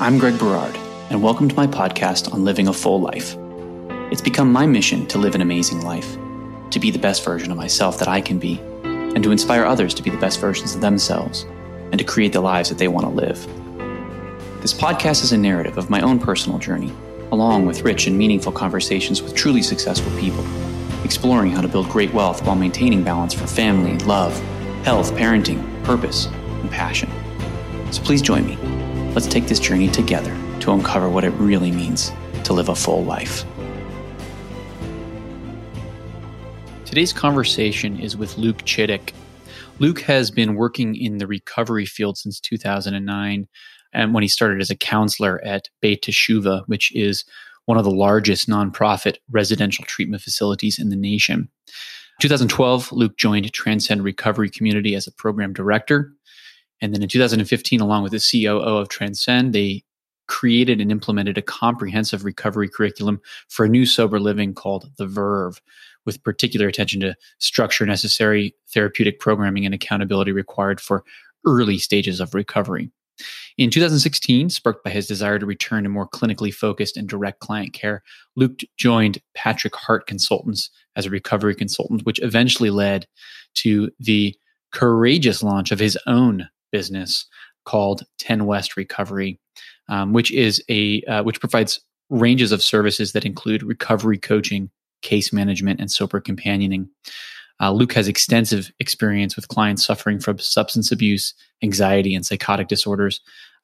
I'm Greg Berard, and welcome to my podcast on living a full life. It's become my mission to live an amazing life, to be the best version of myself that I can be, and to inspire others to be the best versions of themselves, and to create the lives that they want to live. This podcast is a narrative of my own personal journey, along with rich and meaningful conversations with truly successful people, exploring how to build great wealth while maintaining balance for family, love, health, parenting, purpose, and passion. So please join me Let's take this journey together to uncover what it really means to live a full life. Today's conversation is with Luke Chittick. Luke has been working in the recovery field since 2009, and when he started as a counselor at Beit Teshuva, which is one of the largest nonprofit residential treatment facilities in the nation. 2012, Luke joined Transcend Recovery Community as a program director. And then in 2015, along with the COO of Transcend, they created and implemented a comprehensive recovery curriculum for a new sober living called The Verve, with particular attention to structure necessary, therapeutic programming, and accountability required for early stages of recovery. In 2016, sparked by his desire to return to more clinically focused and direct client care, Luke joined Patrick Hart Consultants as a recovery consultant, which eventually led to the courageous launch of his own business called 10 West Recovery, um, which is a uh, which provides ranges of services that include recovery coaching, case management, and sober companioning. Uh, Luke has extensive experience with clients suffering from substance abuse, anxiety, and psychotic disorders.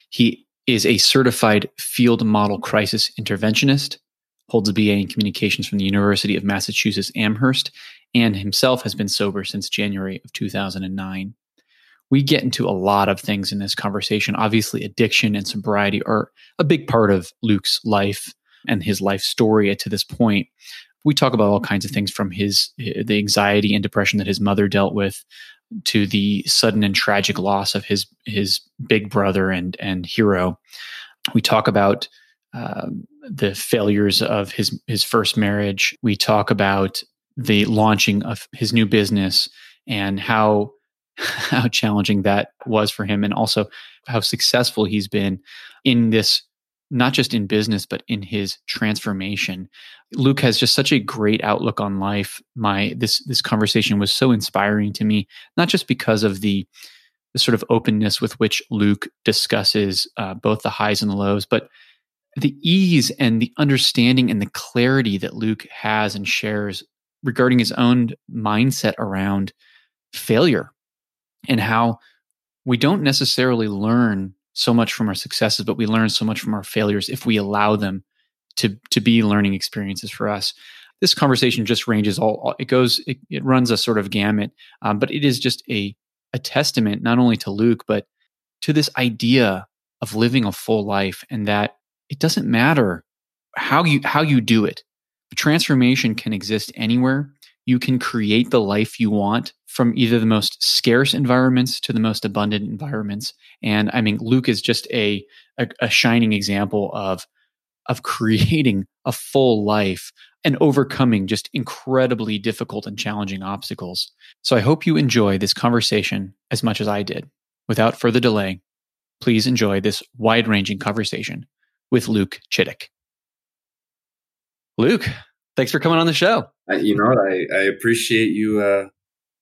He is a certified field model crisis interventionist, holds a BA in communications from the University of Massachusetts Amherst, and himself has been sober since January of 2009 we get into a lot of things in this conversation. Obviously, addiction and sobriety are a big part of Luke's life and his life story to this point. We talk about all kinds of things from his the anxiety and depression that his mother dealt with to the sudden and tragic loss of his his big brother and and hero. We talk about um, the failures of his his first marriage. We talk about the launching of his new business and how how challenging that was for him and also how successful he's been in this not just in business but in his transformation. Luke has just such a great outlook on life. My this this conversation was so inspiring to me not just because of the the sort of openness with which luke discusses uh, both the highs and the lows but the ease and the understanding and the clarity that luke has and shares regarding his own mindset around failure and how we don't necessarily learn so much from our successes, but we learn so much from our failures if we allow them to to be learning experiences for us. This conversation just ranges all. It goes. It, it runs a sort of gamut, um, but it is just a a testament not only to Luke but to this idea of living a full life, and that it doesn't matter how you how you do it. Transformation can exist anywhere. You can create the life you want from either the most scarce environments to the most abundant environments. And I mean, Luke is just a, a, a shining example of, of creating a full life and overcoming just incredibly difficult and challenging obstacles. So I hope you enjoy this conversation as much as I did. Without further delay, please enjoy this wide ranging conversation with Luke Chittick. Luke, thanks for coming on the show. I, you know, I, I appreciate you uh,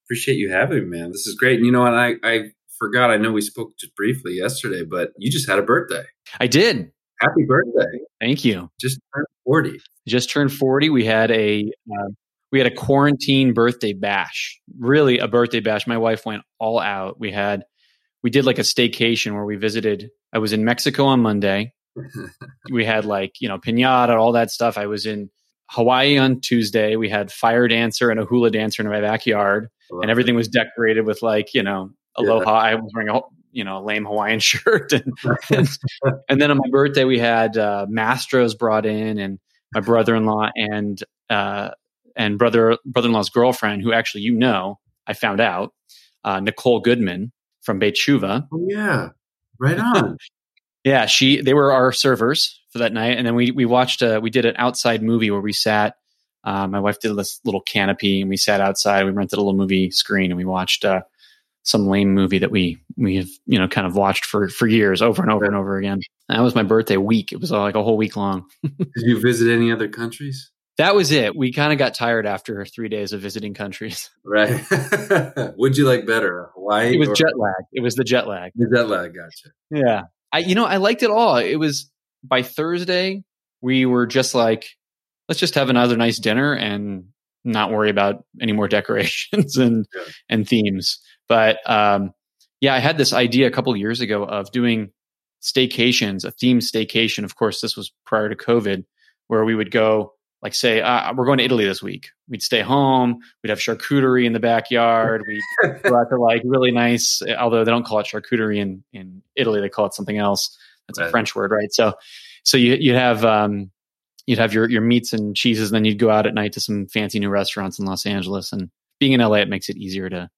appreciate you having me, man. This is great. And you know what? I, I forgot. I know we spoke just briefly yesterday, but you just had a birthday. I did. Happy birthday! Thank you. Just turned forty. Just turned forty. We had a uh, we had a quarantine birthday bash. Really, a birthday bash. My wife went all out. We had we did like a staycation where we visited. I was in Mexico on Monday. we had like you know pinata, all that stuff. I was in Hawaii on Tuesday. We had fire dancer and a hula dancer in my backyard and everything was decorated with like you know aloha. Yeah. I was wearing a you know lame Hawaiian shirt, and, and, and then on my birthday we had uh, Mastros brought in, and my brother in law and uh, and brother brother in law's girlfriend, who actually you know, I found out uh, Nicole Goodman from Beit Teshuva. Oh yeah, right on. yeah, she they were our servers for that night, and then we we watched a, we did an outside movie where we sat uh, my wife did this little canopy and we sat outside. We rented a little movie screen and we watched uh, some lame movie that we we have you know kind of watched for for years over and over and over again. That was my birthday week. It was like a whole week long. Did you visit any other countries? That was it. We kind of got tired after three days of visiting countries. Right. Would you like better, Hawaii? It was jet lag. It was the jet lag. The jet lag, gotcha. Yeah, I you know I liked it all. It was by Thursday we were just like, let's just have another nice dinner and not worry about any more decorations and yeah. and themes. But um, yeah, I had this idea a couple years ago of doing staycations, a themed staycation. Of course, this was prior to COVID, where we would go, like, say, uh, we're going to Italy this week. We'd stay home. We'd have charcuterie in the backyard. We'd go out to like really nice, although they don't call it charcuterie in in Italy, they call it something else. That's right. a French word, right? So, so you you have um, you'd have your your meats and cheeses, and then you'd go out at night to some fancy new restaurants in Los Angeles. And being in LA, it makes it easier to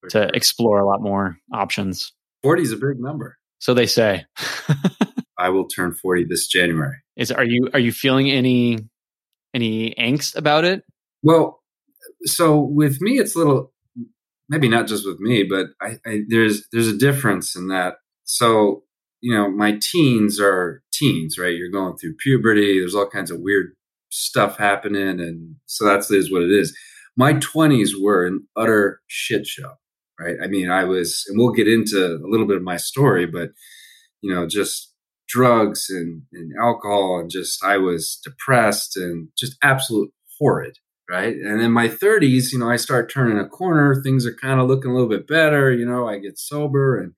For to sure. explore a lot more options. Forty is a big number. So they say. I will turn forty this January. Is are you are you feeling any any angst about it? Well, so with me, it's a little maybe not just with me, but I, I there's there's a difference in that. So you know, my teens are teens, right? You're going through puberty. There's all kinds of weird stuff happening. And so that's is what it is. My 20s were an utter shit show, right? I mean, I was, and we'll get into a little bit of my story, but, you know, just drugs and, and alcohol and just, I was depressed and just absolute horrid. Right. And in my 30s, you know, I start turning a corner. Things are kind of looking a little bit better. You know, I get sober and,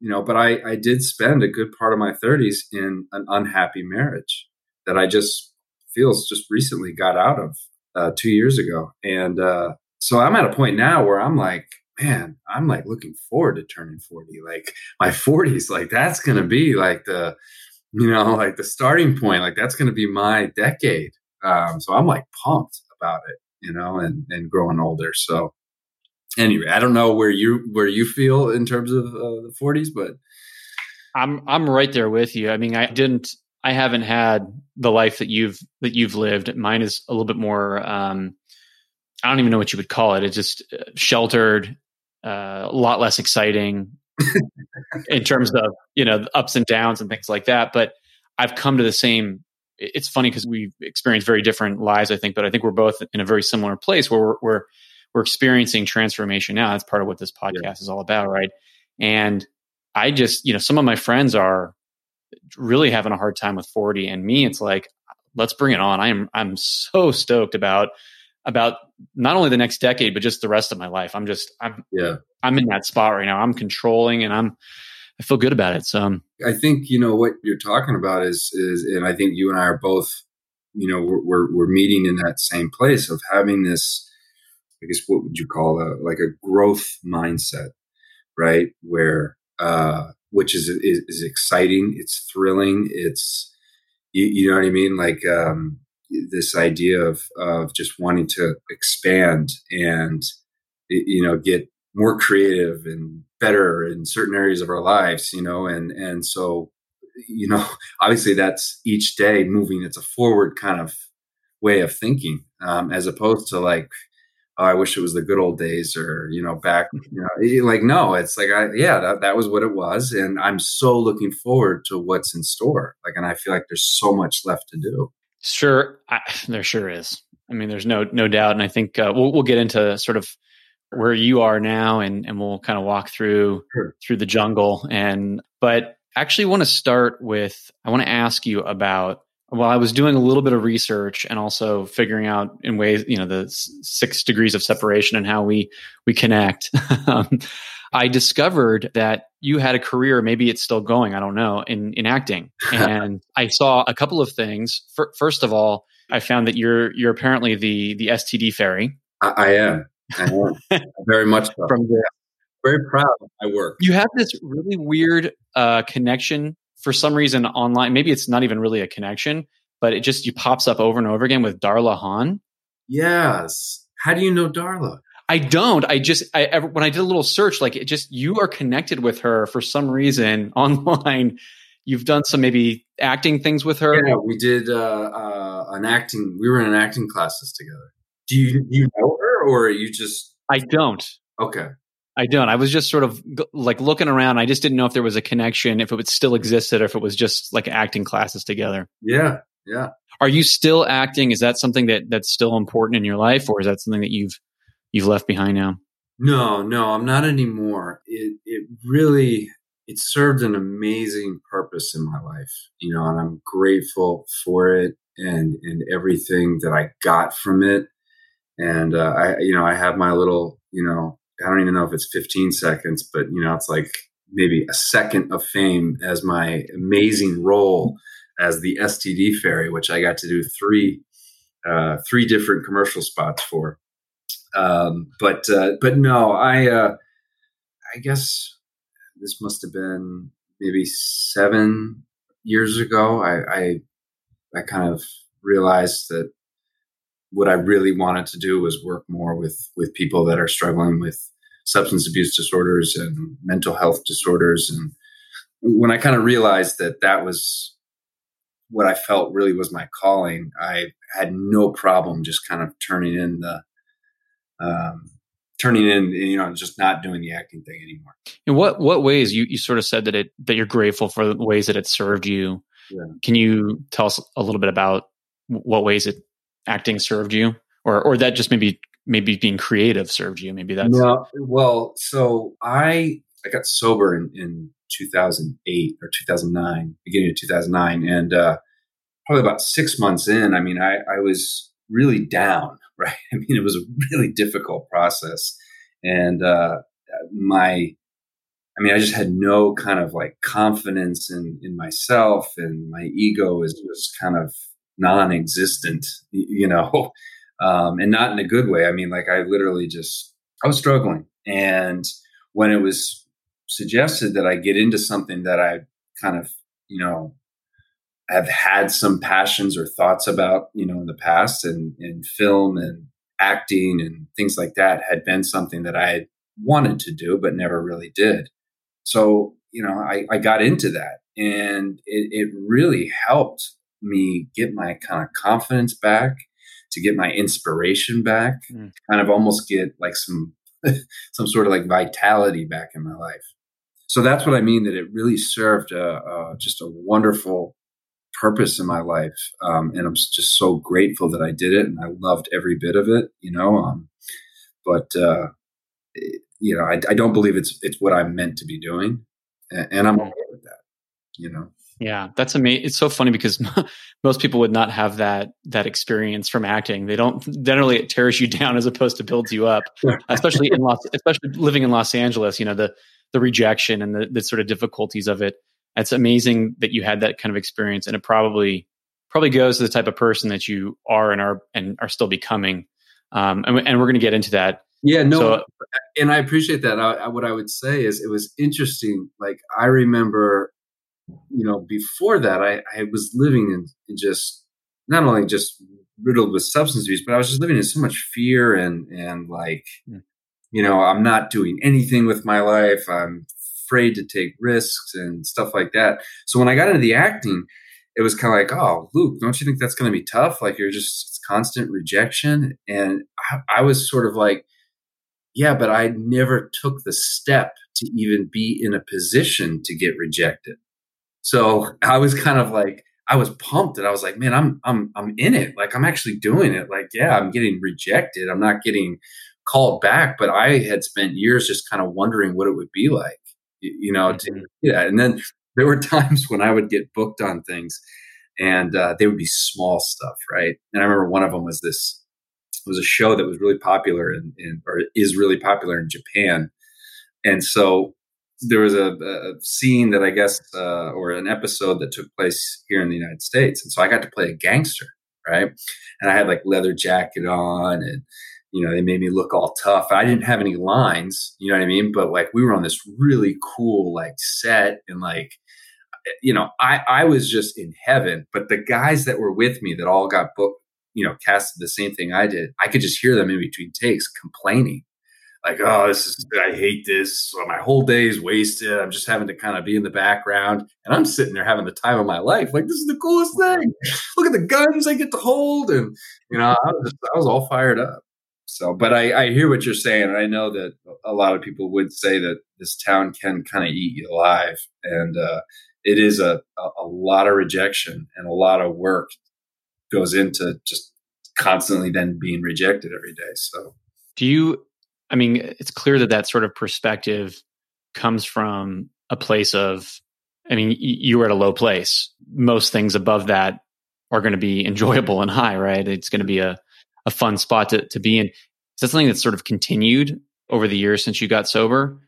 you know, but I, I did spend a good part of my 30s in an unhappy marriage that I just feels just recently got out of uh, two years ago. And uh, so I'm at a point now where I'm like, man, I'm like looking forward to turning 40. Like my 40s, like that's to be like the, you know, like the starting point. Like that's to be my decade. Um, so I'm like pumped about it, you know, and, and growing older. So anyway, I don't know where you where you feel in terms of uh, the 40s, but I'm I'm right there with you. I mean, I didn't I haven't had the life that you've that you've lived. Mine is a little bit more um I don't even know what you would call it. It's just uh, sheltered, uh, a lot less exciting in terms of, you know, ups and downs and things like that, but I've come to the same it's funny because we've experienced very different lives, I think, but I think we're both in a very similar place where we're, we're we're experiencing transformation now. That's part of what this podcast yeah. is all about, right? And I just, you know, some of my friends are really having a hard time with 40 and me it's like let's bring it on. I'm I'm so stoked about about not only the next decade but just the rest of my life. I'm just I'm yeah. I'm in that spot right now. I'm controlling and I'm I feel good about it. So I think you know what you're talking about is is and I think you and I are both you know we're we're, we're meeting in that same place of having this I guess what would you call a like a growth mindset, right? Where uh, which is, is, is exciting, it's thrilling, it's you, you know what I mean, like um, this idea of of just wanting to expand and you know get more creative and better in certain areas of our lives, you know, and and so you know obviously that's each day moving. It's a forward kind of way of thinking um, as opposed to like oh, I wish it was the good old days or, you know, back, you know, like, no, it's like, I, yeah, that, that was what it was. And I'm so looking forward to what's in store. Like, and I feel like there's so much left to do. Sure. I, there sure is. I mean, there's no, no doubt. And I think uh, we'll, we'll get into sort of where you are now and, and we'll kind of walk through, sure. through the jungle. And, but actually want to start with, I want to ask you about well, I was doing a little bit of research and also figuring out in ways, you know, the six degrees of separation and how we we connect. um, I discovered that you had a career, maybe it's still going, I don't know, in in acting. And I saw a couple of things. first of all, I found that you're you're apparently the the STD fairy. I, I am. I am. Very much so. From the, very proud of my work. You have this really weird uh, connection for some reason online, maybe it's not even really a connection, but it just you pops up over and over again with Darla Han. Yes. How do you know Darla? I don't. I just I when I did a little search, like it just you are connected with her for some reason online. You've done some maybe acting things with her. Yeah, we did uh, uh, an acting. We were in an acting classes together. Do you do you know her, or you just? I don't. Okay. I don't. I was just sort of like looking around. I just didn't know if there was a connection, if it would still existed, or if it was just like acting classes together. Yeah, yeah. Are you still acting? Is that something that that's still important in your life, or is that something that you've you've left behind now? No, no, I'm not anymore. It it really it served an amazing purpose in my life, you know, and I'm grateful for it and and everything that I got from it. And uh, I, you know, I have my little, you know, I don't even know if it's 15 seconds, but you know, it's like maybe a second of fame as my amazing role as the STD fairy, which I got to do three uh, three different commercial spots for. Um, but uh, but no, I uh, I guess this must have been maybe seven years ago. I I, I kind of realized that what I really wanted to do was work more with with people that are struggling with substance abuse disorders and mental health disorders. And when I kind of realized that that was what I felt really was my calling, I had no problem just kind of turning in the um, turning in you know just not doing the acting thing anymore. In what what ways you, you sort of said that it that you're grateful for the ways that it served you. Yeah. can you tell us a little bit about what ways it acting served you or or that just maybe maybe being creative served you maybe that's no well so i i got sober in in 2008 or 2009 beginning of 2009 and uh probably about six months in i mean i i was really down right? I mean, it was a really difficult process. And uh, my, I mean, I just had no kind of like confidence in, in myself, and my ego is just kind of non existent, you know, um, and not in a good way. I mean, like, I literally just, I was struggling. And when it was suggested that I get into something that I kind of, you know, have had some passions or thoughts about, you know, in the past and in film and acting and things like that had been something that I wanted to do, but never really did. So, you know, I, I got into that and it, it really helped me get my kind of confidence back, to get my inspiration back, mm. kind of almost get like some some sort of like vitality back in my life. So that's what I mean that it really served a, a, just a wonderful purpose in my life. Um, and I'm just so grateful that I did it and I loved every bit of it, you know. Um, but, uh, it, you know, I, I, don't believe it's, it's what I'm meant to be doing. And, and I'm okay with that, you know. Yeah, that's amazing. It's so funny because most people would not have that that experience from acting. They don't generally it tears you down as opposed to builds you up. especially in Los, especially living in Los Angeles. You know the the rejection and the, the sort of difficulties of it it's amazing that you had that kind of experience and it probably probably goes to the type of person that you are and are and are still becoming um, and, and, we're going to get into that yeah no so, and i appreciate that I, I, what i would say is it was interesting like i remember you know before that i, I was living in, in just not only just riddled with substance abuse but i was just living in so much fear and and like mm. you know i'm not doing anything with my life i'm afraid to take risks and stuff like that. So when I got into the acting, it was kind of like, oh, Luke, don't you think that's going to be tough? Like you're just it's constant rejection. And I, I was sort of like, yeah, but I never took the step to even be in a position to get rejected. So I was kind of like, I was pumped and I was like, man, I'm I'm I'm in it. Like I'm actually doing it. Like, yeah, I'm getting rejected. I'm not getting called back, but I had spent years just kind of wondering what it would be like you know, to, mm-hmm. yeah. And then there were times when I would get booked on things and uh, they would be small stuff, right? And I remember one of them was this was a show that was really popular in, in or is really popular in Japan, and so there was a, a scene that I guess uh, or an episode that took place here in the United States, and so I got to play a gangster, right? And I had like leather jacket on and you know, they made me look all tough. I didn't have any lines, you know what I mean? But like we were on this really cool like set and like you know, I I was just in heaven, but the guys that were with me that all got booked, you know, casted the same thing I did, I could just hear them in between takes complaining. Like, oh, this is I hate this. So my whole day is wasted. I'm just having to kind of be in the background. And I'm sitting there having the time of my life. Like, this is the coolest thing. Look at the guns I get to hold. And, you know, I was, just, I was all fired up. So, but I, I hear what you're saying, and I know that a lot of people would say that this town can kind of eat you alive, and uh, it is a, a lot of rejection and a lot of work goes into just constantly then being rejected every day. So, do you? I mean, it's clear that that sort of perspective comes from a place of. I mean, you were at a low place. Most things above that are going to be enjoyable and high, right? It's going to be a a fun spot to, to be in. Is that something that's sort of continued over the years since you got sober?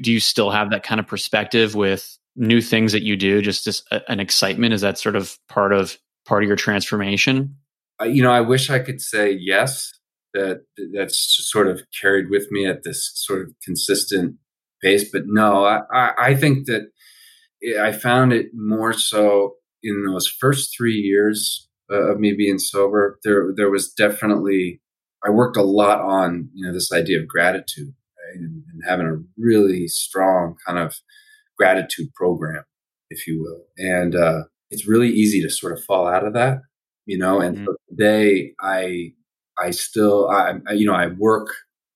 Do you still have that kind of perspective with new things that you do? Just, a, an excitement? Is that sort of part of part of your transformation? You know, I wish I could say yes. That that's sort of carried with me at this sort of consistent pace, but no, I, I, I think that I found it more so in those first three years uh, of me being sober, there there was definitely I worked a lot on you know this idea of gratitude right? and, and, having a really strong kind of gratitude program, if you will, and uh, it's really easy to sort of fall out of that, you know. And mm-hmm. so today, I I still I, you know I work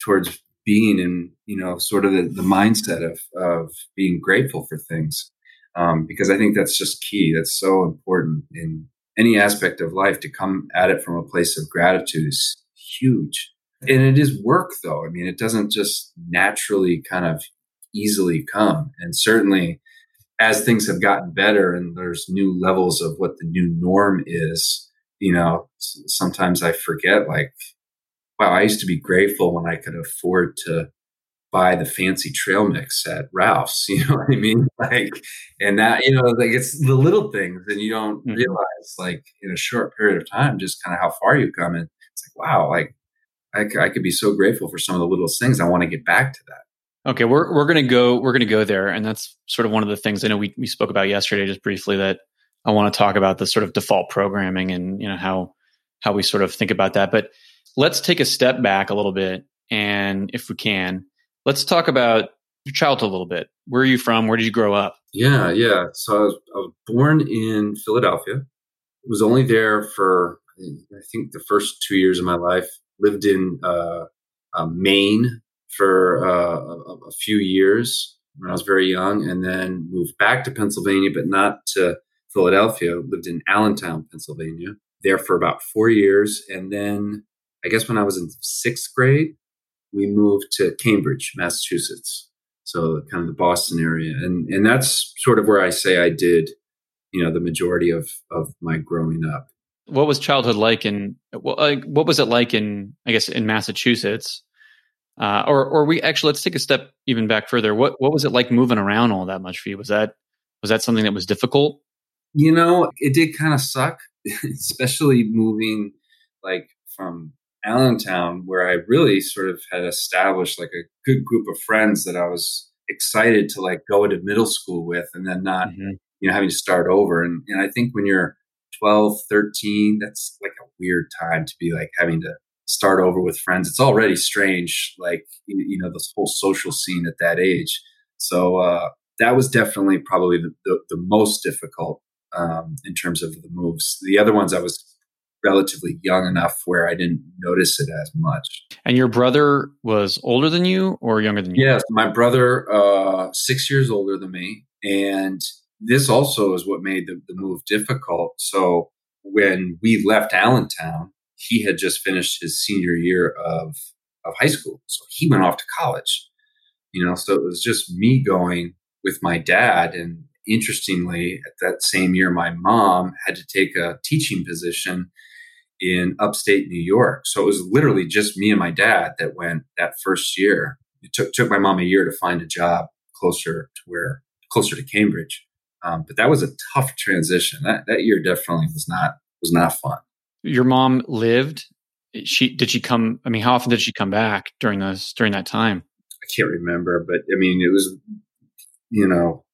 towards being in you know sort of the, the mindset of of being grateful for things um, because I think that's just key. That's so important in any aspect of life to come at it from a place of gratitude is huge. And it is work though. I mean, it doesn't just naturally kind of easily come. And certainly as things have gotten better and there's new levels of what the new norm is, you know, sometimes I forget like, wow, I used to be grateful when I could afford to buy the fancy trail mix at Ralph's. You know what I mean? Like, and that, you know, like it's the little things and you don't mm-hmm. realize like in a short period of time, just kind of how far you've come. And it's like, wow, like I, I could be so grateful for some of the little things. I want to get back to that. Okay. We're, we're going to go, we're going to go there. And that's sort of one of the things I know we, we spoke about yesterday, just briefly that I want to talk about the sort of default programming and, you know, how, how we sort of think about that. But let's take a step back a little bit. And if we can, Let's talk about your childhood a little bit. Where are you from? Where did you grow up? Yeah, yeah. So I was, I was born in Philadelphia. Was only there for I think the first two years of my life. Lived in uh, uh, Maine for uh, a, a, few years when I was very young, and then moved back to Pennsylvania, but not to Philadelphia. Lived in Allentown, Pennsylvania, there for about four years, and then I guess when I was in sixth grade, we moved to Cambridge, Massachusetts. So kind of the Boston area. And, and that's sort of where I say I did, you know, the majority of, of my growing up. What was childhood like in, like, what was it like in, I guess, in Massachusetts? Uh, or, or we actually, let's take a step even back further. What, what was it like moving around all that much for you? Was that, was that something that was difficult? You know, it did kind of suck, especially moving like from Allentown, where I really sort of had established like a good group of friends that I was excited to like go into middle school with and then not, mm-hmm. you know, having to start over. And, and I think when you're 12, 13, that's like a weird time to be like having to start over with friends. It's already strange, like, you know, this whole social scene at that age. So, uh, that was definitely probably the, the, the most difficult um, in terms of the moves. The other ones I was relatively young enough where I didn't notice it as much. And your brother was older than you or younger than you? Yes, my brother, uh, six years older than me. And this also is what made the, the move difficult. So when we left Allentown, he had just finished his senior year of, of high school. So he went off to college, you know, so it was just me going with my dad. And interestingly, at that same year, my mom had to take a teaching position in upstate New York. So it was literally just me and my dad that went that first year. It took took my mom a year to find a job closer to where closer to Cambridge. Um, but that was a tough transition. That that year definitely was not was not fun. Your mom lived. She did she come? I mean, how often did she come back during this during that time? I can't remember, but I mean, it was you know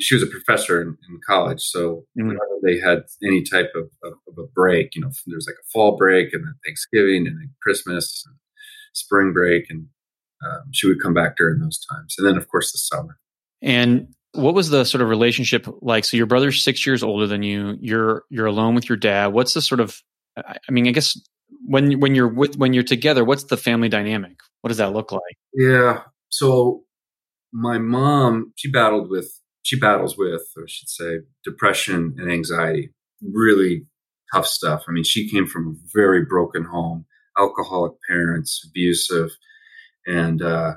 she was a professor in, in college, so mm-hmm. whenever they had any type of, of, of, a break, you know, there's like a fall break and then Thanksgiving and then Christmas, and spring break, and um, she would come back during those times, and then of course the summer. And what was the sort of relationship like? So your brother's six years older than you. You're you're alone with your dad. What's the sort of? I mean, I guess when when you're with when you're together, what's the family dynamic? What does that look like? Yeah. So my mom, she battled with she battles with, or I should say, depression and anxiety. Really tough stuff. I mean, she came from a very broken home, alcoholic parents, abusive, and uh,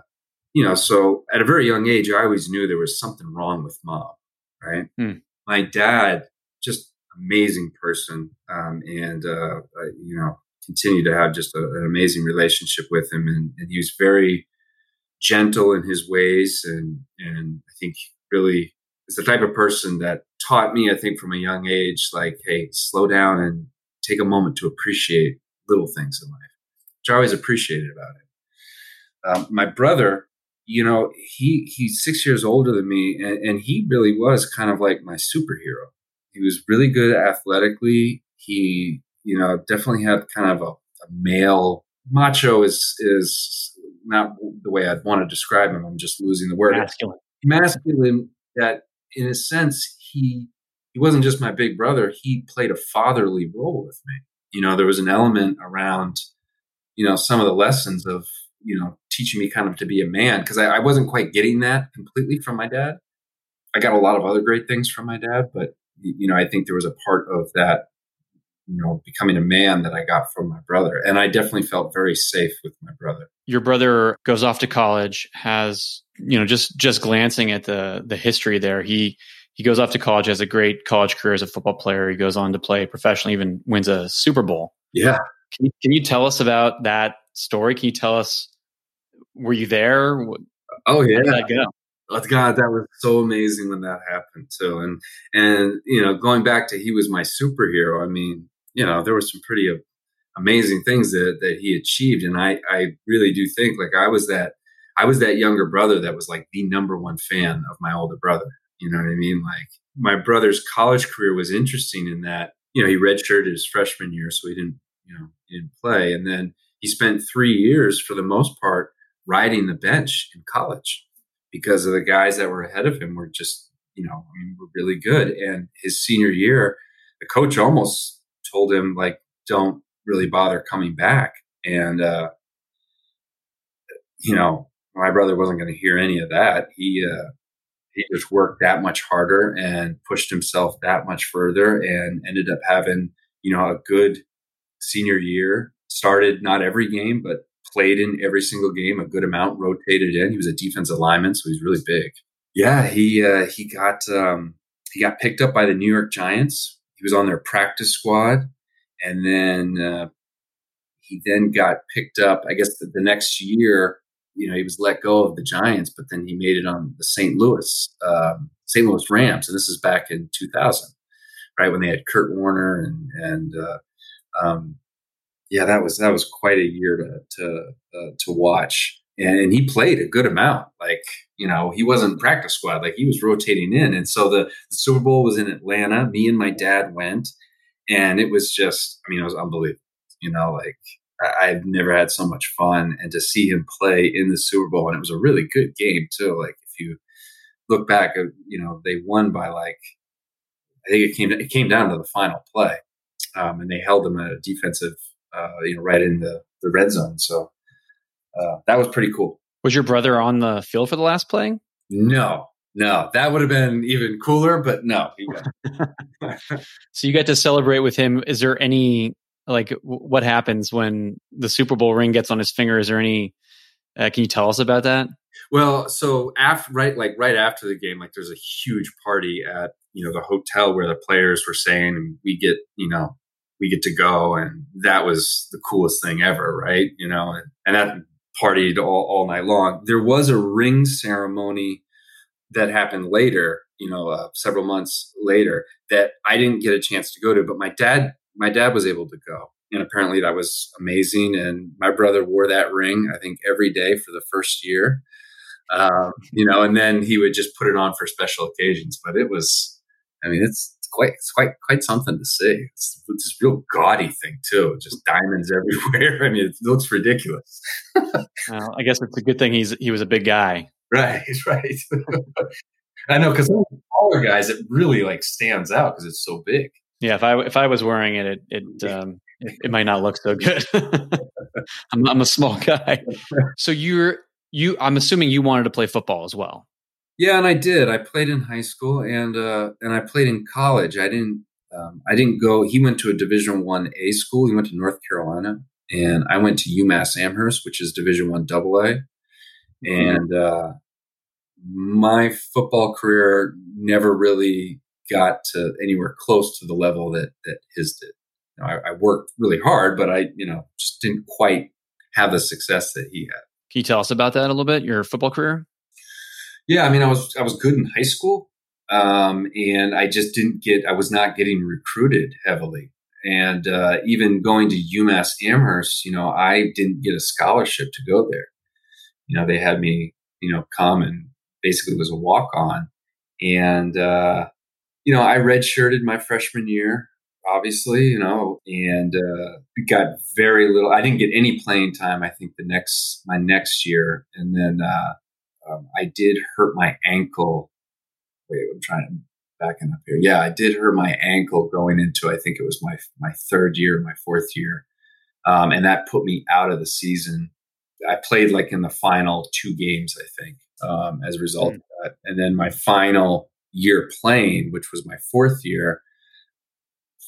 you know, so at a very young age, I always knew there was something wrong with mom. Right. Hmm. My dad, just amazing person, um, and uh, you know, continue to have just a, an amazing relationship with him, and, and he was very gentle in his ways, and and I think really is the type of person that taught me, I think, from a young age, like, hey, slow down and take a moment to appreciate little things in life, which I always appreciated about it. Um, my brother, you know, he he's six years older than me, and, and he really was kind of like my superhero. He was really good athletically. He, you know, definitely had kind of a, a male macho is is not the way I'd want to describe him. I'm just losing the word. Masculine. Masculine that in a sense, he he wasn't just my big brother. He played a fatherly role with me. You know, there was an element around, you know, some of the lessons of, you know, teaching me kind of to be a man because I, I wasn't quite getting that completely from my dad. I got a lot of other great things from my dad, but you know, I think there was a part of that, you know, becoming a man that I got from my brother. And I definitely felt very safe with my brother. Your brother goes off to college, has you know, just just glancing at the the history there, he he goes off to college, has a great college career as a football player. He goes on to play professionally, even wins a Super Bowl. Yeah. Can you, can you tell us about that story? Can you tell us were you there? Oh yeah. that go? Oh, God, that was so amazing when that happened too. And and you know, going back to he was my superhero. I mean, you know, there were some pretty amazing things that that he achieved, and I I really do think like I was that I was that younger brother that was like the number one fan of my older brother. You know what I mean? Like my brother's college career was interesting in that, you know, he redshirted his freshman year, so he didn't, you know, he didn't play. And then he spent three years for the most part riding the bench in college because of the guys that were ahead of him were just, you know, I mean, were really good. And his senior year, the coach almost told him like, don't really bother coming back. And uh, you know, my brother wasn't going to hear any of that. He uh, he just worked that much harder and pushed himself that much further, and ended up having you know a good senior year. Started not every game, but played in every single game a good amount. Rotated in. He was a defensive lineman, so he's really big. Yeah, he uh, he got um, he got picked up by the New York Giants. He was on their practice squad, and then uh, he then got picked up. I guess the, the next year you know, he was let go of the Giants, but then he made it on the St. Louis, um, St. Louis Rams, and this is back in 2000, right when they had Kurt Warner and and uh, um, yeah, that was that was quite a year to to uh, to watch, and, he played a good amount. Like you know, he wasn't practice squad, like he was rotating in, and so the, the Super Bowl was in Atlanta. Me and my dad went, and it was just, I mean, it was unbelievable. You know, like I've never had so much fun, and to see him play in the Super Bowl, and it was a really good game too. Like if you look back, uh, you know they won by like I think it came it came down to the final play, um, and they held them a defensive, uh, you know, right in the the red zone. So uh, that was pretty cool. Was your brother on the field for the last play? No, no, that would have been even cooler, but no. so you got to celebrate with him. Is there any like what happens when the Super Bowl ring gets on his finger? Is there any? Uh, can you tell us about that? Well, so after right, like right after the game, like there's a huge party at you know the hotel where the players were saying, we get you know we get to go, and that was the coolest thing ever, right? You know, and, and that partied all, all night long. There was a ring ceremony that happened later, you know, uh, several months later that I didn't get a chance to go to, but my dad my dad was able to go. And apparently that was amazing. And my brother wore that ring, I think, every day for the first year. Um, you know, and then he would just put it on for special occasions. But it was, I mean, it's, it's quite, it's quite, quite something to see. It's, it's this real gaudy thing too, just diamonds everywhere. I mean, it looks ridiculous. well, I guess it's a good thing he's he was a big guy. Right, right. I know because taller guys, it really like stands out because it's so big. Yeah, if I if I was wearing it, it, it um, it might not look so good. I'm, I'm a small guy. So you're you. I'm assuming you wanted to play football as well. Yeah, and I did. I played in high school and uh, and I played in college. I didn't. Um, I didn't go. He went to a Division One A school. He went to North Carolina, and I went to UMass Amherst, which is Division One Double A. Mm-hmm. And uh, my football career never really got to anywhere close to the level that that his did. You know, I, I, worked really hard, but I, you know, just didn't quite have the success that he had. Can you tell us about that a little bit? Your football career? Yeah, I mean, I was I was good in high school, um, and I just didn't get. I was not getting recruited heavily, and uh, even going to UMass Amherst, you know, I didn't get a scholarship to go there. You know, they had me, you know, come and basically was a walk on, and uh, you know, I redshirted my freshman year, obviously, you know, and uh, got very little. I didn't get any playing time. I think the next my next year, and then uh, um, I did hurt my ankle. Wait, I'm trying to backing up here. Yeah, I did hurt my ankle going into I think it was my my third year, my fourth year, um, and that put me out of the season. I played like in the final two games, I think, um, as a result mm. of that, and then my final year playing, which was my fourth year.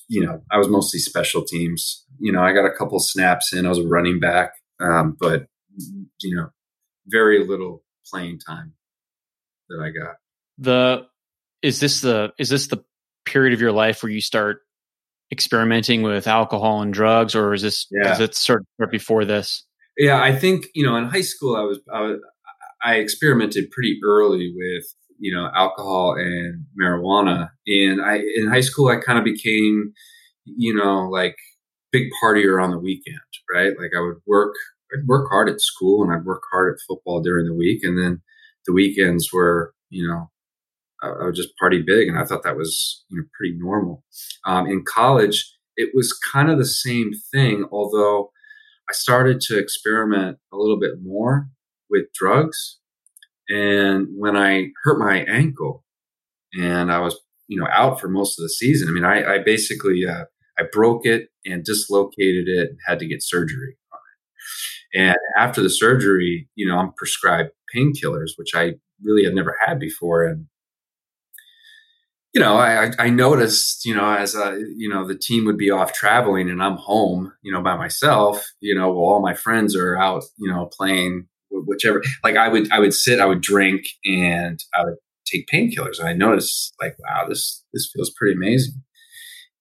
You know, I was mostly special teams. You know, I got a couple snaps in. I was a running back, um, but you know, very little playing time that I got. The is this the is this the period of your life where you start experimenting with alcohol and drugs, or is this yeah. does it start before this? Yeah, I think you know in high school I was I, was, I experimented pretty early with you know alcohol and marijuana, and I in high school I kind of became you know like big partier on the weekend, right? Like I would work I'd work hard at school and I'd work hard at football during the week, and then the weekends were you know I would just party big, and I thought that was you know pretty normal. Um, in college, it was kind of the same thing, although I started to experiment a little bit more with drugs. And when I hurt my ankle, and I was you know out for most of the season, I mean, I, I basically uh, I broke it and dislocated it, and had to get surgery. And after the surgery, you know, I'm prescribed painkillers, which I really had never had before, and you know, I, I noticed, you know, as a, you know, the team would be off traveling and I'm home, you know, by myself, you know, while all my friends are out, you know, playing whichever, like I would, I would sit, I would drink and I would take painkillers. And I noticed like, wow, this, this feels pretty amazing.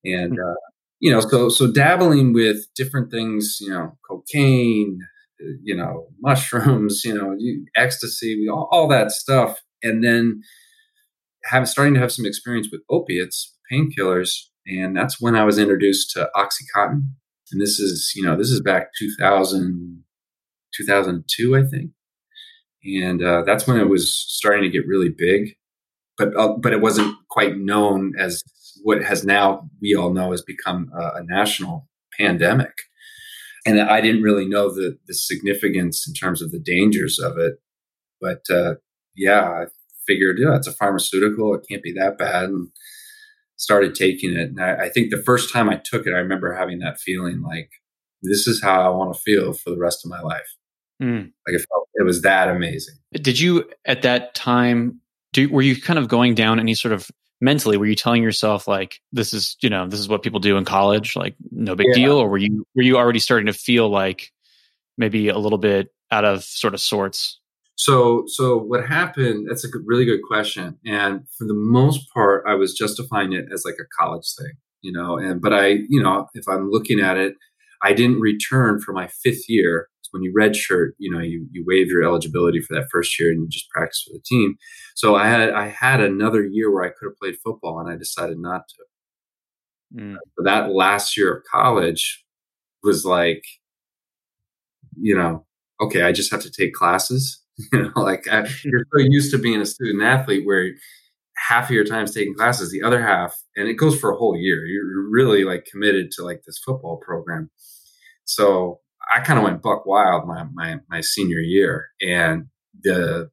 And, hmm. uh, you know, so, so dabbling with different things, you know, cocaine, you know, mushrooms, you know, ecstasy, all, all that stuff. And then, have starting to have some experience with opiates, painkillers, and that's when I was introduced to OxyContin. And this is, you know, this is back 2000, 2002, I think. And uh, that's when it was starting to get really big, but uh, but it wasn't quite known as what has now we all know has become a national pandemic. And I didn't really know the the significance in terms of the dangers of it, but uh, yeah, I figured, yeah, it's a pharmaceutical. It can't be that bad. And started taking it. And I, I think the first time I took it, I remember having that feeling like, this is how I want to feel for the rest of my life. Mm. Like it felt, it was that amazing. Did you at that time, do, were you kind of going down any sort of mentally, were you telling yourself like, this is, you know, this is what people do in college, like no big yeah. deal? Or were you, were you already starting to feel like maybe a little bit out of sort of sorts? So, so what happened? That's a really good question. And for the most part, I was justifying it as like a college thing, you know. And but I, you know, if I'm looking at it, I didn't return for my fifth year. When you redshirt, you know, you you waive your eligibility for that first year and you just practice for the team. So I had I had another year where I could have played football, and I decided not to. Mm. But that last year of college was like, you know, okay, I just have to take classes You know, like I, you're so used to being a student athlete where half of your time is taking classes, the other half, and it goes for a whole year. You're really like committed to like this football program. So I kind of went buck wild my, my my senior year, and the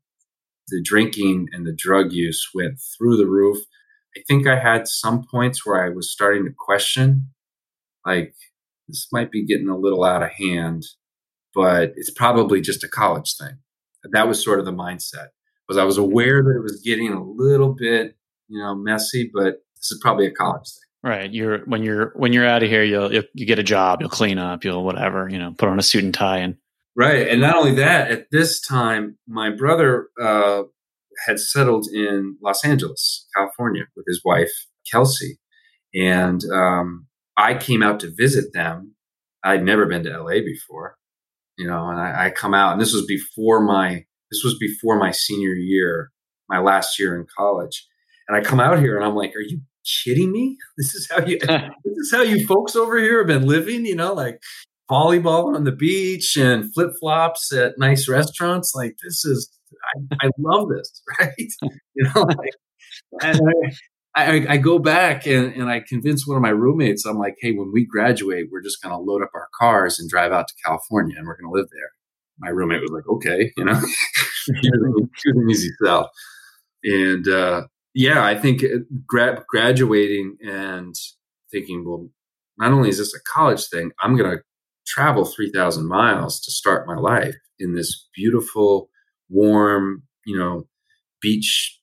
the drinking and the drug use went through the roof. I think I had some points where I was starting to question, like, this might be getting a little out of hand, but it's probably just a college thing. That was sort of the mindset. Was I was aware that it was getting a little bit, you know, messy, but this is probably a college thing. Right. You're when you're when you're out of here, you'll, you'll you get a job, you'll clean up, you'll whatever, you know, put on a suit and tie, and right. And not only that, at this time, my brother uh, had settled in Los Angeles, California, with his wife Kelsey, and um, I came out to visit them. I'd never been to LA before, you know, and I, I come out, and this was before my this was before my senior year, my last year in college, and I come out here, and I'm like, "Are you kidding me? This is how you this is how you folks over here have been living, you know, like volleyball on the beach and flip flops at nice restaurants. Like this is I, I love this, right? You know, like, and I, I, I, go back and, and I convince one of my roommates, I'm like, hey, when we graduate, we're just gonna load up our cars and drive out to California and we're gonna live there. My roommate was like, okay, you know, an easy sell. And uh, yeah, I think uh, gra- graduating and thinking, well, not only is this a college thing, I'm going to travel 3,000 miles to start my life in this beautiful, warm, you know, beach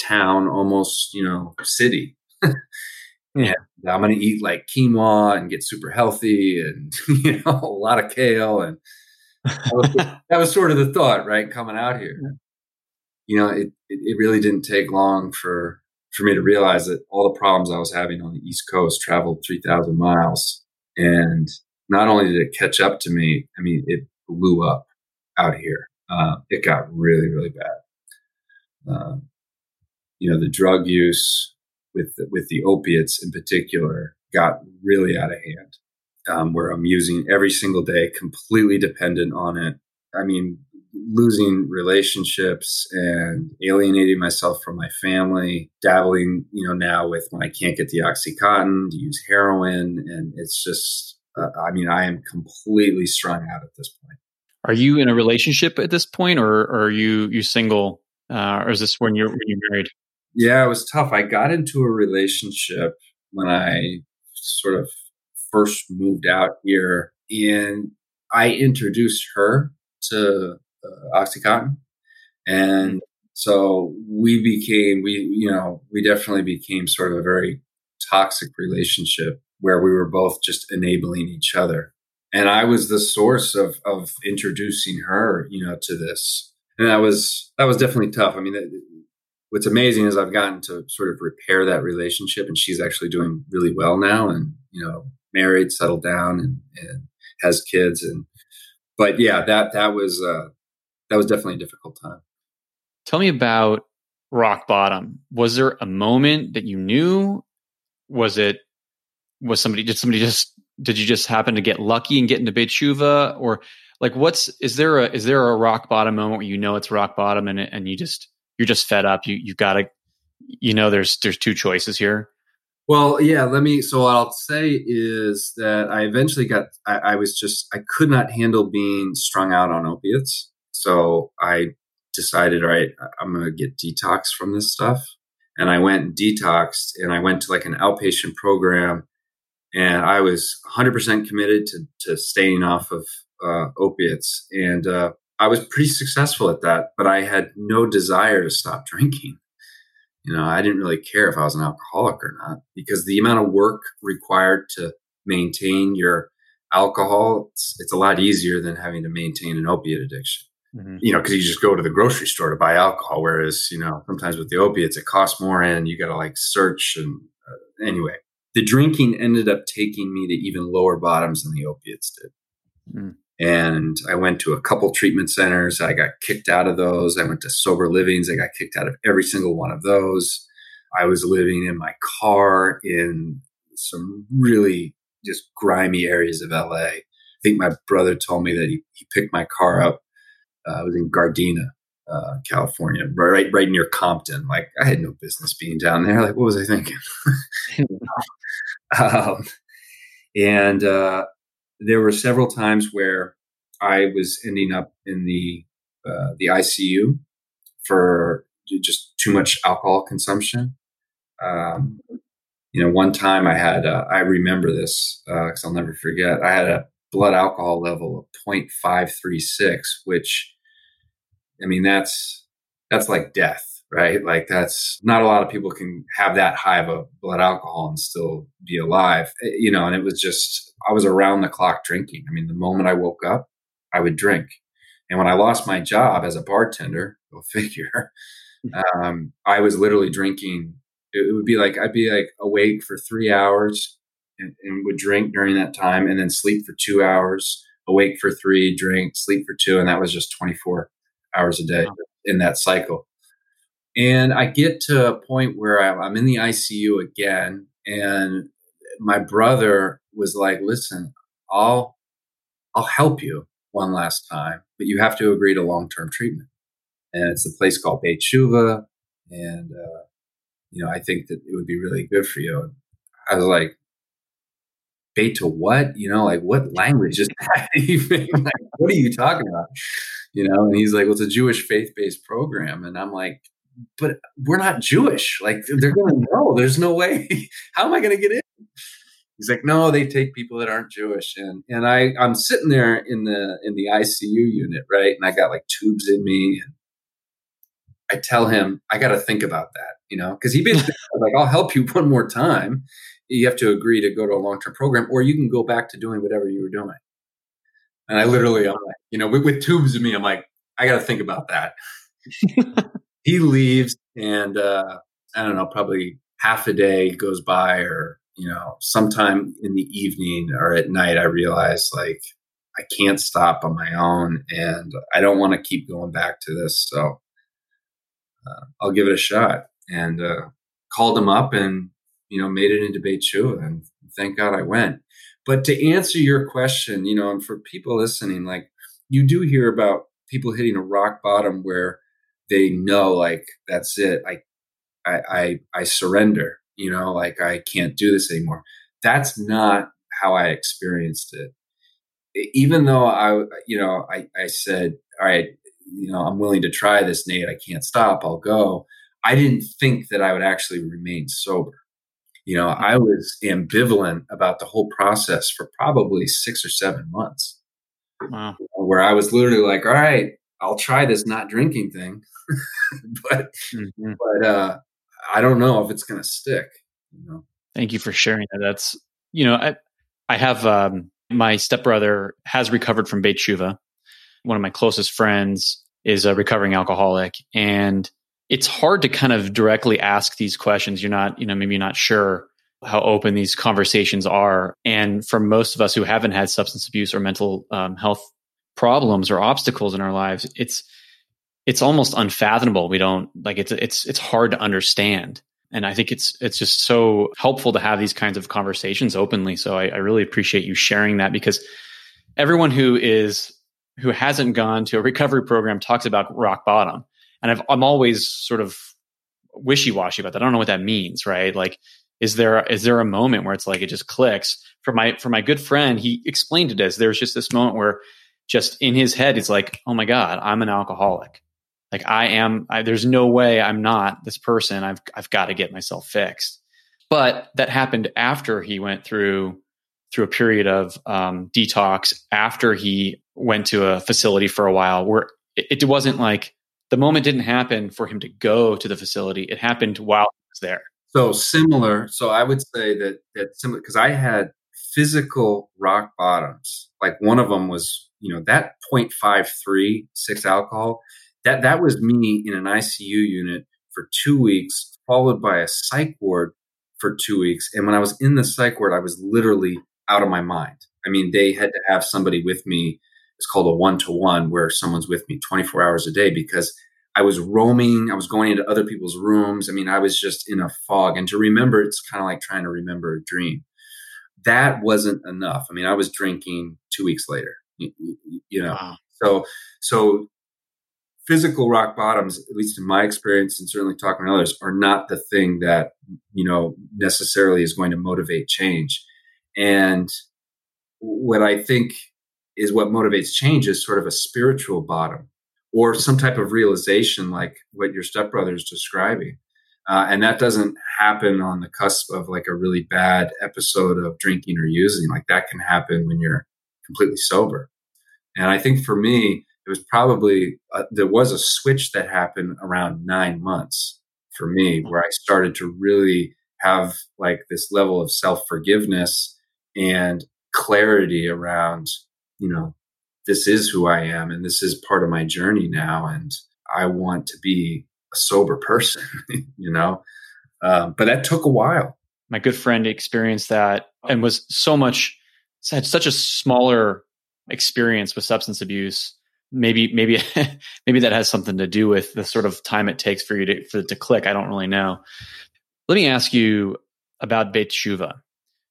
town, almost, you know, city. yeah. I'm going to eat like quinoa and get super healthy and, you know, a lot of kale. And that was, that was sort of the thought, right? Coming out here you know, it, it really didn't take long for for me to realize that all the problems I was having on the East Coast traveled 3,000 miles. And not only did it catch up to me, I mean, it blew up out here. Uh, it got really, really bad. Uh, you know, the drug use with the, with the opiates in particular got really out of hand. Um, where I'm using every single day, completely dependent on it. I mean, losing relationships and alienating myself from my family, dabbling, you know, now with when I can't get the Oxycontin to use heroin. And it's just, uh, I mean, I am completely strung out at this point. Are you in a relationship at this point or, or are you, you single? Uh, or is this when you're, when you're married? Yeah, it was tough. I got into a relationship when I sort of first moved out here and I introduced her to OxyContin, and so we became we you know we definitely became sort of a very toxic relationship where we were both just enabling each other. And i was the source of of introducing her you know to this. And that was that was definitely tough. I mean what's amazing is i've gotten to sort of repair that relationship and she's actually doing really well now and you know married settled down and, and has kids and but yeah that that was uh that was definitely a difficult time. Tell me about rock bottom. Was there a moment that you knew? Was it was somebody did somebody just did you just happen to get lucky and get into Beit Teshuva or like what's is there a is there a rock bottom moment where you know it's rock bottom and and you just you're just fed up you you've got to you know there's there's two choices here well yeah let me so what i'll say is that i eventually got I, I was just i could not handle being strung out on opiates so I decided, all right, I'm going to get detox from this stuff. And I went detoxed and I went to like an outpatient program and I was 100% committed to, to staying off of uh, opiates. And uh, I was pretty successful at that, but I had no desire to stop drinking. You know, I didn't really care if I was an alcoholic or not because the amount of work required to maintain your alcohol, it's, it's a lot easier than having to maintain an opiate addiction. Mm-hmm. You know, because you just go to the grocery store to buy alcohol, whereas you know sometimes with the opiates it costs more, and you got to like search. And uh, anyway, the drinking ended up taking me to even lower bottoms than the opiates did. Mm. And I went to a couple treatment centers. I got kicked out of those. I went to sober livings. I got kicked out of every single one of those. I was living in my car in some really just grimy areas of LA. I think my brother told me that he, he picked my car up uh, I was in Gardena, uh, California, right right near Compton. Like I had no business being down there. Like what was I thinking? um, and uh, there were several times where I was ending up in the uh, the ICU for just too much alcohol consumption. Um, you know, one time I had, uh, I remember this because uh, I'll never forget. I had a blood alcohol level of 0.536, which, I mean, that's that's like death, right? Like that's not a lot of people can have that high of a blood alcohol and still be alive, eh, you know. And it was just, I was around the clock drinking. I mean, the moment I woke up, I would drink. And when I lost my job as a bartender, go figure, hmm. um, I was literally drinking it would be like I'd be like awake for three hours and, and, would drink during that time and then sleep for two hours, awake for three, drink, sleep for two. And that was just 24 hours a day wow. in that cycle. And I get to a point where I'm in the ICU again. And my brother was like, listen, I'll, I'll help you one last time, but you have to agree to long-term treatment. And it's a place called Beit Shuva. And, uh, you know, I think that it would be really good for you. I was like, bait to what? You know, like what language is that even? like, what are you talking about? You know, and he's like, well, it's a Jewish faith based program. And I'm like, but we're not Jewish. Like they're going to know. There's no way. How am I going to get in? He's like, no, they take people that aren't Jewish, and and I I'm sitting there in the in the ICU unit, right, and I got like tubes in me, and I tell him I got to think about that, you know, because he basically like, I'll help you one more time. You have to agree to go to a long term program, or you can go back to doing whatever you were doing. And I literally, I'm like, you know, with, with tubes in me, I'm like, I got to think about that. he leaves, and uh, I don't know, probably half a day goes by, or you know, sometime in the evening or at night, I realize like I can't stop on my own, and I don't want to keep going back to this. So uh, I'll give it a shot. And uh, called him up and, you know, made it into Beit Shuva. And thank God I went. But to answer your question, you know, and for people listening, like you do hear about people hitting a rock bottom where they know, like, that's it. I, I, I, I surrender, you know, like I can't do this anymore. That's not how I experienced it. Even though I, you know, I, I said, all right, you know, I'm willing to try this, Nate. I can't stop. I'll go. I didn't think that I would actually remain sober. You know, I was ambivalent about the whole process for probably six or seven months. Wow. Where I was literally like, all right, I'll try this not drinking thing. but mm-hmm. but uh I don't know if it's gonna stick, you know. Thank you for sharing that. That's you know, I I have um my stepbrother has recovered from Beit Shuva one of my closest friends is a recovering alcoholic and it's hard to kind of directly ask these questions. You're not, you know, maybe you're not sure how open these conversations are. And for most of us who haven't had substance abuse or mental um, health problems or obstacles in our lives, it's it's almost unfathomable. We don't like it's it's it's hard to understand. And I think it's it's just so helpful to have these kinds of conversations openly. So I, I really appreciate you sharing that because everyone who is who hasn't gone to a recovery program talks about rock bottom. And I've, I'm always sort of wishy washy about that. I don't know what that means, right? Like, is there, is there a moment where it's like, it just clicks for my, for my good friend, he explained it as there's just this moment where just in his head, it's like, oh my God, I'm an alcoholic. Like I am, I, there's no way I'm not this person. I've, I've got to get myself fixed. But that happened after he went through through a period of um, detox after he went to a facility for a while where it, it, wasn't like the moment didn't happen for him to go to the facility it happened while he was there so similar so i would say that that similar because i had physical rock bottoms like one of them was you know that 0.53 6 alcohol that that was me in an icu unit for two weeks followed by a psych ward for two weeks and when i was in the psych ward i was literally out of my mind. I mean, they had to have somebody with me. It's called a one to one, where someone's with me 24 hours a day because I was roaming. I was going into other people's rooms. I mean, I was just in a fog. And to remember, it's kind of like trying to remember a dream. That wasn't enough. I mean, I was drinking two weeks later. You, you know, wow. so so physical rock bottoms, at least in my experience, and certainly talking to others, are not the thing that you know necessarily is going to motivate change. And what I think is what motivates change is sort of a spiritual bottom or some type of realization like what your stepbrother is describing. Uh, and that doesn't happen on the cusp of like a really bad episode of drinking or using. Like that can happen when you're completely sober. And I think for me, it was probably, uh, there was a switch that happened around nine months for me where I started to really have like this level of self forgiveness and clarity around, you know, this is who I am and this is part of my journey now. And I want to be a sober person, you know? Um, but that took a while. My good friend experienced that and was so much, had such a smaller experience with substance abuse. Maybe, maybe, maybe that has something to do with the sort of time it takes for you to, for it to click. I don't really know. Let me ask you about Beit Shuva.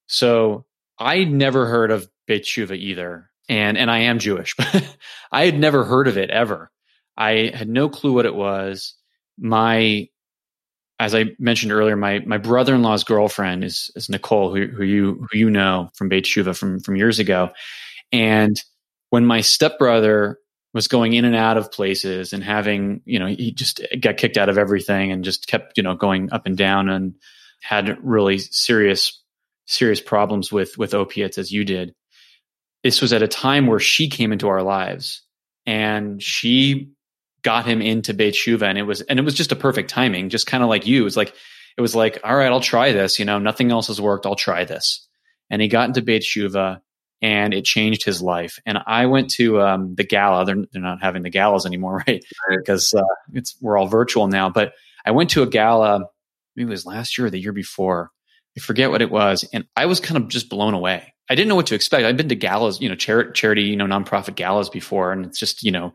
So I never heard of Beit Shuva either. And, and I am Jewish, but I had never heard of it ever. I had no clue what it was. My, as I mentioned earlier, my my brother in law's girlfriend is is Nicole, who who you who you know from Beit Shuva from from years ago, and when my stepbrother was going in and out of places and having you know he just got kicked out of everything and just kept you know going up and down and had really serious serious problems with with opiates as you did this was at a time where she came into our lives and she got him into Beit Shuva and it was and it was just a perfect timing, just kind of like you. It was like it was like, all right, I'll try this. You know, nothing else has worked. I'll try this. And he got into Beit Shuva and it changed his life. And I went to um, the gala. They're, they're not having the galas anymore, right? Because uh, it's we're all virtual now. But I went to a gala. Maybe it was last year or the year before. I forget what it was, and I was kind of just blown away. I didn't know what to expect. I've been to galas, you know, char- charity, you know, nonprofit galas before, and it's just you know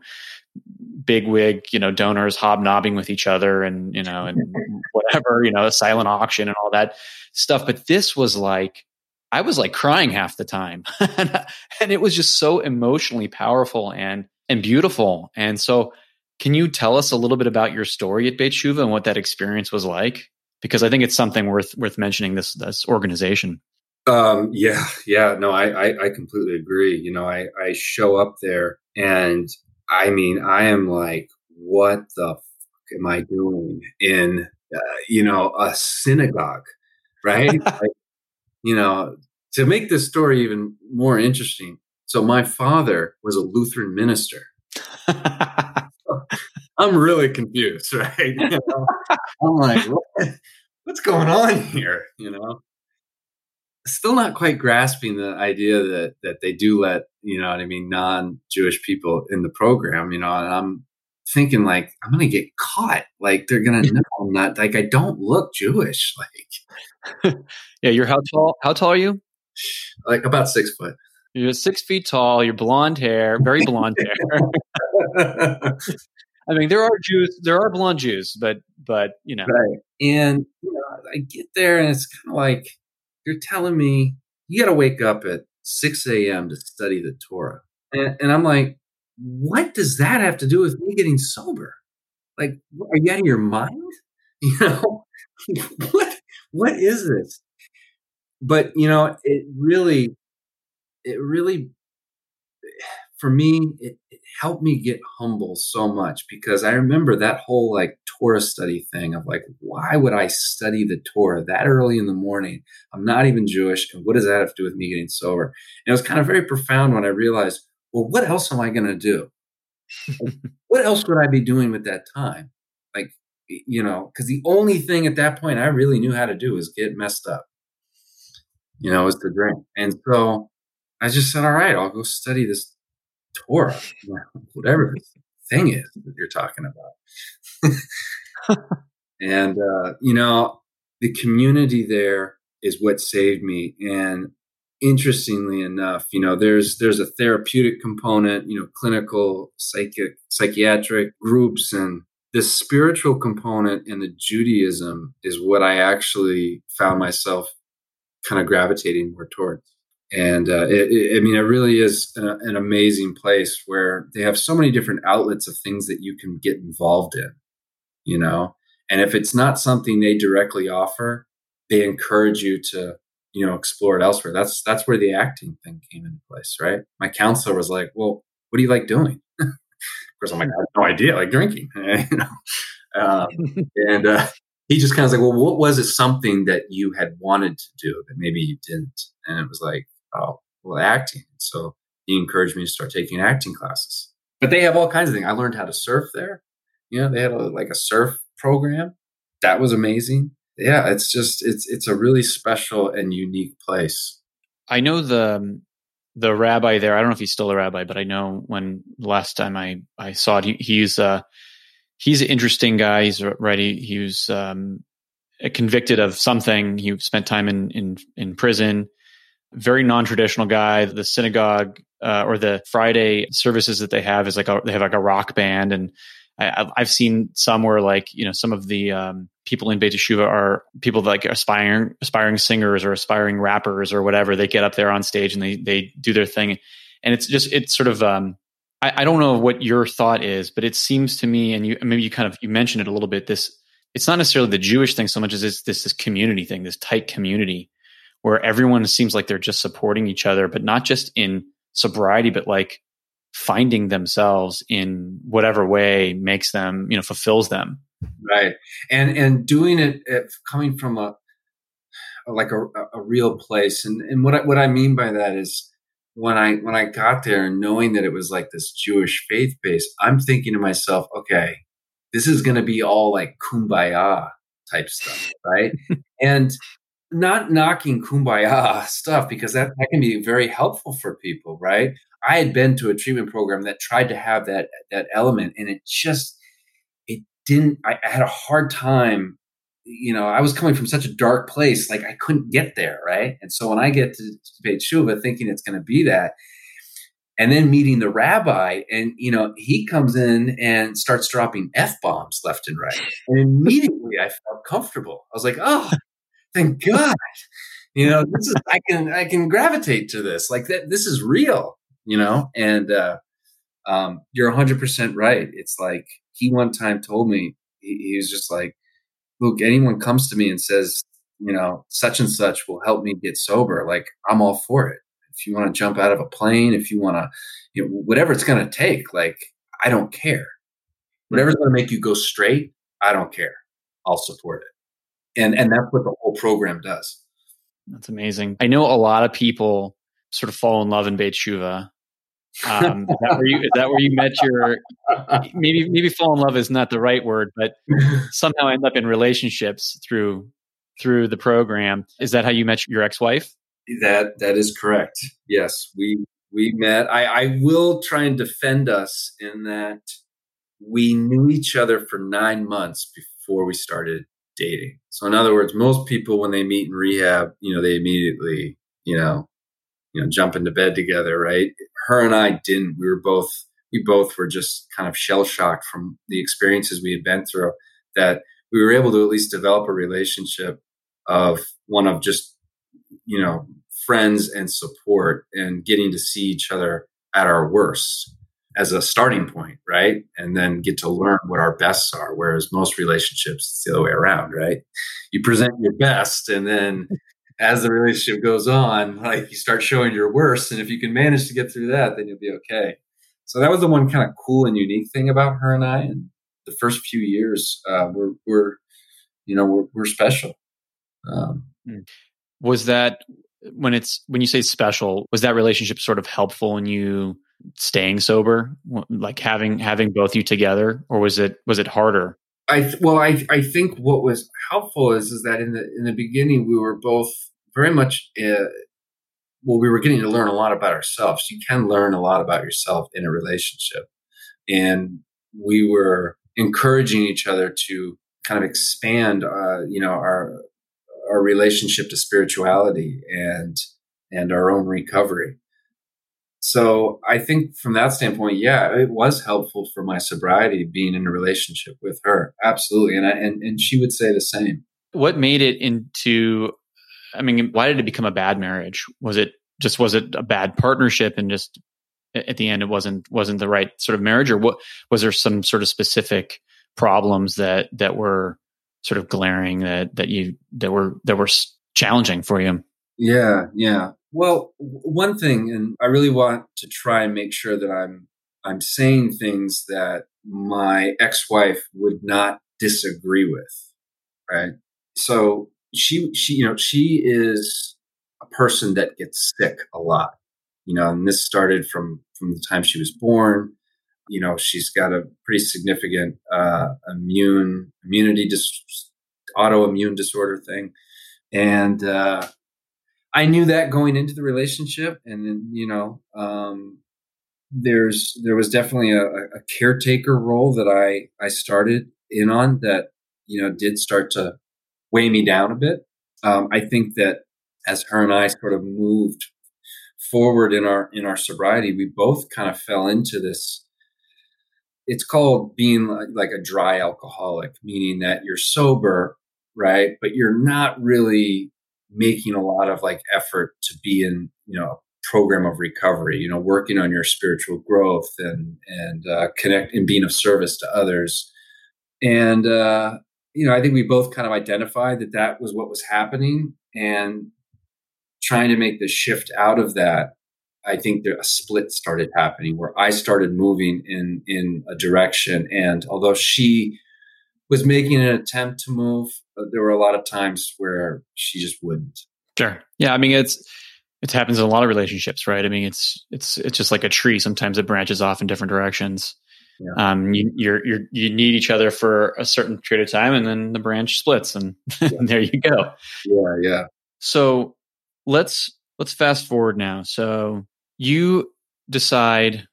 big wig, you know, donors hobnobbing with each other and, you know, and whatever, you know, a silent auction and all that stuff. But this was like, I was like crying half the time. and it was just so emotionally powerful and, and beautiful. And so can you tell us a little bit about your story at Beit Shuva and what that experience was like? Because I think it's something worth, worth mentioning this, this organization. Um, yeah, yeah, no, I, I, I completely agree. You know, I, I show up there and I mean, I am like, what the fuck am I doing in, uh, you know, a synagogue, right? like, you know, to make this story even more interesting. So my father was a Lutheran minister. I'm really confused, right? You know? I'm like, what? what's going on here? You know, still not quite grasping the idea that that they do let you know what I mean non Jewish people in the program. You know, and I'm thinking like I'm gonna get caught. Like they're gonna know I'm not like I don't look Jewish. Like yeah, you're how tall? How tall are you? Like about six foot. You're six feet tall. You're blonde hair, very blonde hair. I mean, there are Jews, there are blonde Jews, but but you know, right. And you know, I get there, and it's kind of like you're telling me you got to wake up at 6 a.m. to study the Torah. And, and, I'm like, what does that have to do with me getting sober? Like, are you out of your mind? You know, what, what is this? But, you know, it really, it really for me, it, it, helped me get humble so much because I remember that whole like Torah study thing of like, why would I study the Torah that early in the morning? I'm not even Jewish. And what does that have to do with me getting sober? And it was kind of very profound when I realized, well, what else am I going to do? what else would I be doing with that time? Like, you know, because the only thing at that point I really knew how to do was get messed up, you know, was to drink. And so I just said, all right, I'll go study this Torah, whatever this thing is that you're talking about. and, uh, you know, the community there is what saved me. And interestingly enough, you know, there's there's a therapeutic component, you know, clinical, psychic, psychiatric groups, and the spiritual component and the Judaism is what I actually found myself kind of gravitating more towards and uh, it, it, I mean, it really is a, an amazing place where they have so many different outlets of things that you can get involved in, you know. And if it's not something they directly offer, they encourage you to, you know, explore it elsewhere. That's that's where the acting thing came into place, right? My counselor was like, "Well, what do you like doing?" of course, I'm like, "I have no idea. I like drinking," you know. Um, and uh, he just kind of was like, well, what was it something that you had wanted to do that maybe you didn't? And it was like, well, acting. So he encouraged me to start taking acting classes. But they have all kinds of things. I learned how to surf there. You know, they had a, like a surf program. That was amazing. Yeah, it's just it's it's a really special and unique place. I know the the rabbi there. I don't know if he's still a rabbi, but I know when last time I I saw it, he, he's uh he's an interesting guy. He's right. He, he was um, convicted of something. He spent time in in in prison. Very non traditional guy. The synagogue uh, or the Friday services that they have is like a, they have like a rock band, and I, have seen some where like you know some of the um, people in Beit Teshuva are people like aspiring aspiring singers or aspiring rappers or whatever. They get up there on stage and they they do their thing, and it's just it's sort of um, I, I don't know what your thought is, but it seems to me, and you maybe you kind of you mentioned it a little bit. This it's not necessarily the Jewish thing so much as it's this this community thing, this tight community where everyone seems like they're just supporting each other, but not just in sobriety, but like finding themselves in whatever way makes them, you know, fulfills them. Right. And, and doing it uh, coming from a, like a, a real place. And, and what I, what I mean by that is when I, when I got there and knowing that it was like this Jewish faith base, I'm thinking to myself, okay, this is going to be all like kumbaya type stuff. Right. and, not knocking kumbaya stuff because that, that can be very helpful for people, right? I had been to a treatment program that tried to have that that element, and it just it didn't. I, I had a hard time. You know, I was coming from such a dark place, like I couldn't get there, right? And so when I get to, to Beit Shuva, thinking it's going to be that, and then meeting the rabbi, and you know, he comes in and starts dropping f bombs left and right, and immediately I felt comfortable. I was like, oh, thank God. You know, this is I can I can gravitate to this. Like that this is real, you know? And uh um you're 100% right. It's like he one time told me he, he was just like, "Look, anyone comes to me and says, you know, such and such will help me get sober, like I'm all for it. If you want to jump out of a plane, if you want to, you know, whatever it's going to take, like I don't care. Whatever's going to make you go straight, I don't care. I'll support it and and that's what the whole program does. That's amazing. I know a lot of people sort of fall in love in Beit Shuva. Um, is, that where you, is that where you met your maybe maybe fall in love is not the right word, but somehow end up in relationships through through the program. Is that how you met your ex wife? That that is correct. Yes, we we met. I, I will try and defend us in that we knew each other for nine months before we started dating. So in other words, most people when they meet in rehab, you know, they immediately, you know, you know, jump into bed together, right? Her and I didn't. We were both we both were just kind of shell shocked from the experiences we had been through that we were able to at least develop a relationship of one of just, you know, friends and support and getting to see each other at our worst as a starting point, right? And then get to learn what our bests are. Whereas most relationships, it's the other way around, right? You present your best, and then as the relationship goes on, like you start showing your worst. And if you can manage to get through that, then you'll be okay. So that was the one kind of cool and unique thing about her and I. And the first few years, uh, we're, we're, you know, we're, we're special. Um, hmm. was that when it's when you say special? Was that relationship sort of helpful in you? Staying sober like having having both you together or was it was it harder? I well i i think what was helpful is is that in the in the beginning we were both very much uh, well we were getting to learn a lot about ourselves. You can learn a lot about yourself in a relationship. And we were encouraging each other to kind of expand uh, you know our our relationship to spirituality and and our own recovery so I think from that standpoint, yeah, it was helpful for my sobriety being in a relationship with her. Absolutely. And I, and, and she would say the same. What made it into, I mean, why did it become a bad marriage? Was it just, was it a bad partnership and just at the end, it wasn't, wasn't the right sort of marriage or what, was there some sort of specific problems that, that were sort of glaring that, that you, that were, that were challenging for you? Yeah. Yeah. Well, one thing, and I really want to try and make sure that I'm I'm saying things that my ex-wife would not disagree with. right? So she she you know she is a person that gets sick a lot, you know, and this started from from the time she was born. You know, she's got a pretty significant uh, immune immunity dis- autoimmune disorder thing, and uh, I knew that going into the relationship, and then you know, um, there's there was definitely a, a caretaker role that I I started in on that you know did start to weigh me down a bit. Um, I think that as her and I sort of moved forward in our in our sobriety, we both kind of fell into this. It's called being like, like a dry alcoholic, meaning that you're sober, right, but you're not really making a lot of like effort to be in you know program of recovery you know working on your spiritual growth and and uh, connect and being of service to others. And uh, you know i think we both kind of identified that that was what was happening and trying to make the shift out of that i think there, a split started happening where i started moving in in a direction. And although she was making an attempt to move there were a lot of times where she just wouldn't sure yeah i mean it's it happens in a lot of relationships, right? I mean, it's it's it's just like a tree. Sometimes it branches off in different directions. Yeah. Um, you you're, you're you need each other for a certain period of time, and then the branch splits, and, yeah. and there you go. Yeah, yeah. So let's let's fast forward now. So you decide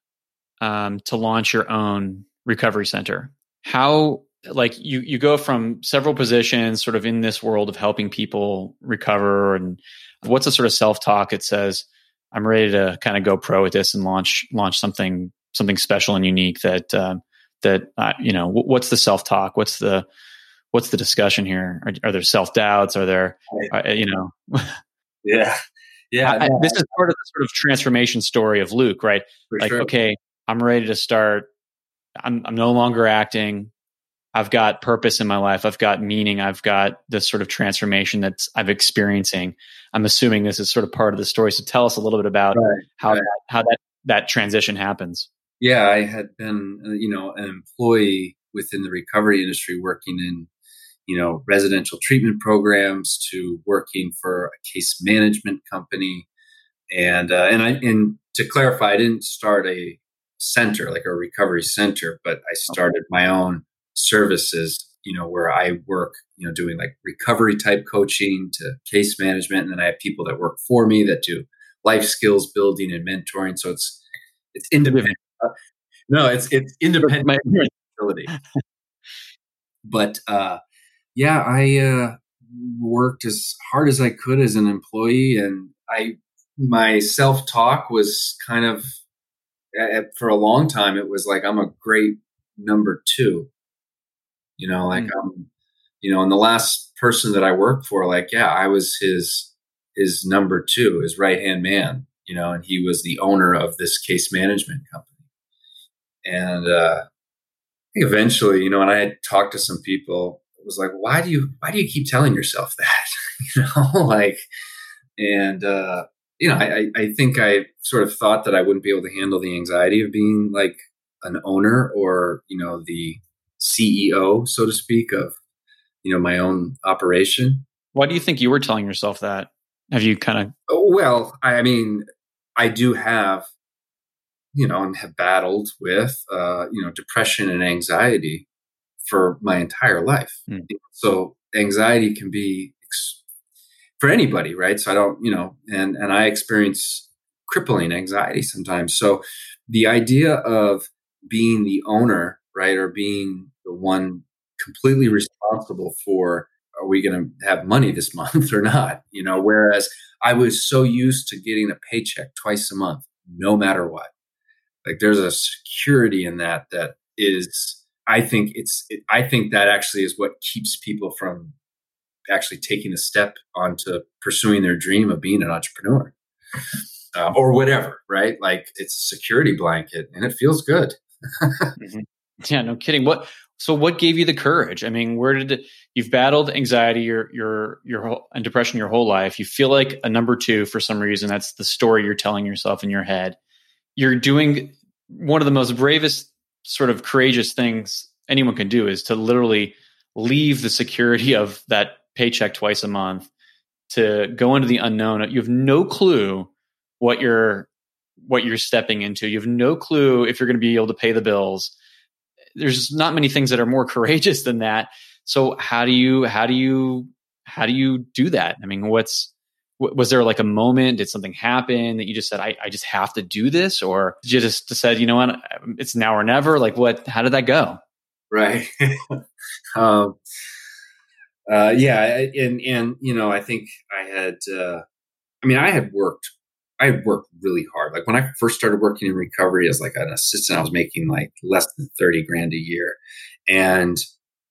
um, to launch your own recovery center. How like you you go from several positions, sort of in this world of helping people recover and what's the sort of self talk that says I'm ready to kind of go pro with this and launch launch something something special and unique that uh, that uh, you know what's the self talk what's the what's the discussion here? Are, are there self doubts are there uh, you know? Yeah. Yeah I, this is part of the sort of transformation story of Luke right? Like sure. okay I'm ready to start. I'm I'm no longer acting I've got purpose in my life. I've got meaning. I've got this sort of transformation that I'm experiencing. I'm assuming this is sort of part of the story. So tell us a little bit about right, how right. That, how that that transition happens. Yeah, I had been, uh, you know, an employee within the recovery industry, working in, you know, residential treatment programs to working for a case management company, and uh, and I and to clarify, I didn't start a center like a recovery center, but I started my own services, you know, where I work, you know, doing like recovery type coaching to case management. And then I have people that work for me that do life skills building and mentoring. So it's, it's independent. Uh, no, it's, it's independent ability. but, uh, yeah, I, uh, worked as hard as I could as an employee and I, my self talk was kind of, for a long time, it was like, I'm a great number two you know, like mm-hmm. um, you know, and the last person that I worked for, like, yeah, I was his his number two, his right hand man, you know, and he was the owner of this case management company. And uh, eventually, you know, and I had talked to some people, it was like, why do you why do you keep telling yourself that? you know, like, and uh, you know, I, I think I sort of thought that I wouldn't be able to handle the anxiety of being like an owner or you know the CEO, so to speak, of you know my own operation. Why do you think you were telling yourself that? Have you kind of? Oh, well, I mean, I do have, you know, and have battled with, uh, you know, depression and anxiety for my entire life. Mm. So anxiety can be ex- for anybody, right? So I don't, you know, and and I experience crippling anxiety sometimes. So the idea of being the owner, right, or being the one completely responsible for are we going to have money this month or not? You know whereas i was so used to getting a paycheck twice a month no matter what. Like there's a security in that that is i think it's it, i think that actually is what keeps people from actually taking a step onto pursuing their dream of being an entrepreneur um, or whatever right? Like it's a security blanket and it feels good. Mm-hmm. yeah no kidding. What so what gave you the courage? I mean, where did you've battled anxiety your your your whole, and depression your whole life. You feel like a number 2 for some reason. That's the story you're telling yourself in your head. You're doing one of the most bravest sort of courageous things anyone can do is to literally leave the security of that paycheck twice a month to go into the unknown. You have no clue what you're what you're stepping into. You have no clue if you're going to be able to pay the bills. There's not many things that are more courageous than that. So how do you how do you how do you do that? I mean, what's was there like a moment? Did something happen that you just said, I, I just have to do this? Or you just said, you know what, it's now or never? Like what, how did that go? Right. um, uh, yeah. And, and, you know, I think I had, uh, I mean, I had worked, I worked really hard. Like when I first started working in recovery as like an assistant, I was making like less than 30 grand a year. And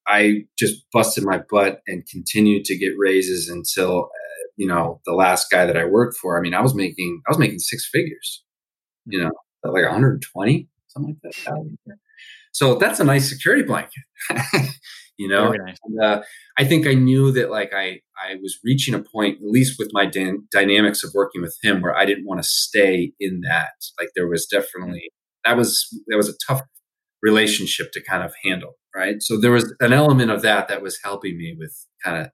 I just busted my butt and continued to get raises until uh, you know, the last guy that I worked for, I mean, I was making, I was making six figures, you know, like 120, something like that. So that's a nice security blanket, you know. Nice. And, uh, I think I knew that like I I was reaching a point, at least with my dan- dynamics of working with him, where I didn't want to stay in that. Like there was definitely that was that was a tough relationship to kind of handle, right? So there was an element of that that was helping me with kind of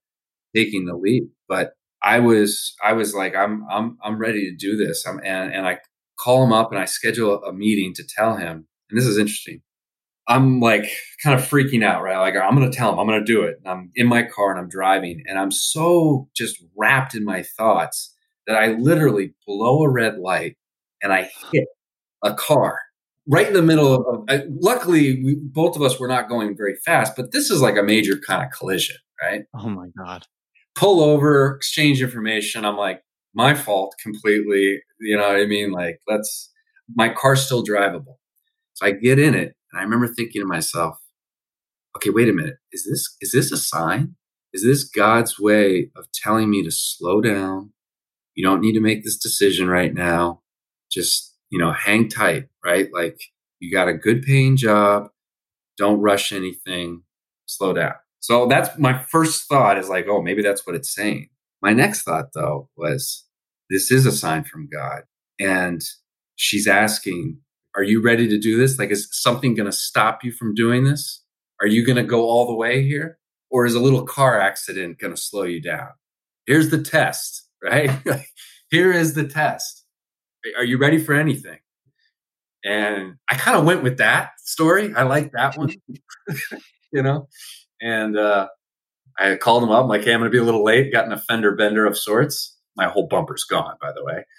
taking the leap But I was I was like I'm I'm I'm ready to do this. I'm, and and I call him up and I schedule a meeting to tell him. And this is interesting. I'm like kind of freaking out, right? Like I'm going to tell him I'm going to do it. And I'm in my car and I'm driving and I'm so just wrapped in my thoughts that I literally blow a red light and I hit a car right in the middle of. I, luckily, we, both of us were not going very fast, but this is like a major kind of collision, right? Oh my god! pull over, exchange information. I'm like, my fault completely. You know what I mean? Like, let's, my car's still drivable. So I get in it and I remember thinking to myself, okay, wait a minute. Is this, is this a sign? Is this God's way of telling me to slow down? You don't need to make this decision right now. Just, you know, hang tight, right? Like you got a good paying job. Don't rush anything. Slow down. So that's my first thought is like, oh, maybe that's what it's saying. My next thought though was this is a sign from God. And she's asking, are you ready to do this? Like, is something going to stop you from doing this? Are you going to go all the way here? Or is a little car accident going to slow you down? Here's the test, right? Here is the test. Are you ready for anything? And I kind of went with that story. I like that one, you know? And uh, I called him up. I'm like, hey, I'm going to be a little late. Got an offender bender of sorts. My whole bumper's gone, by the way.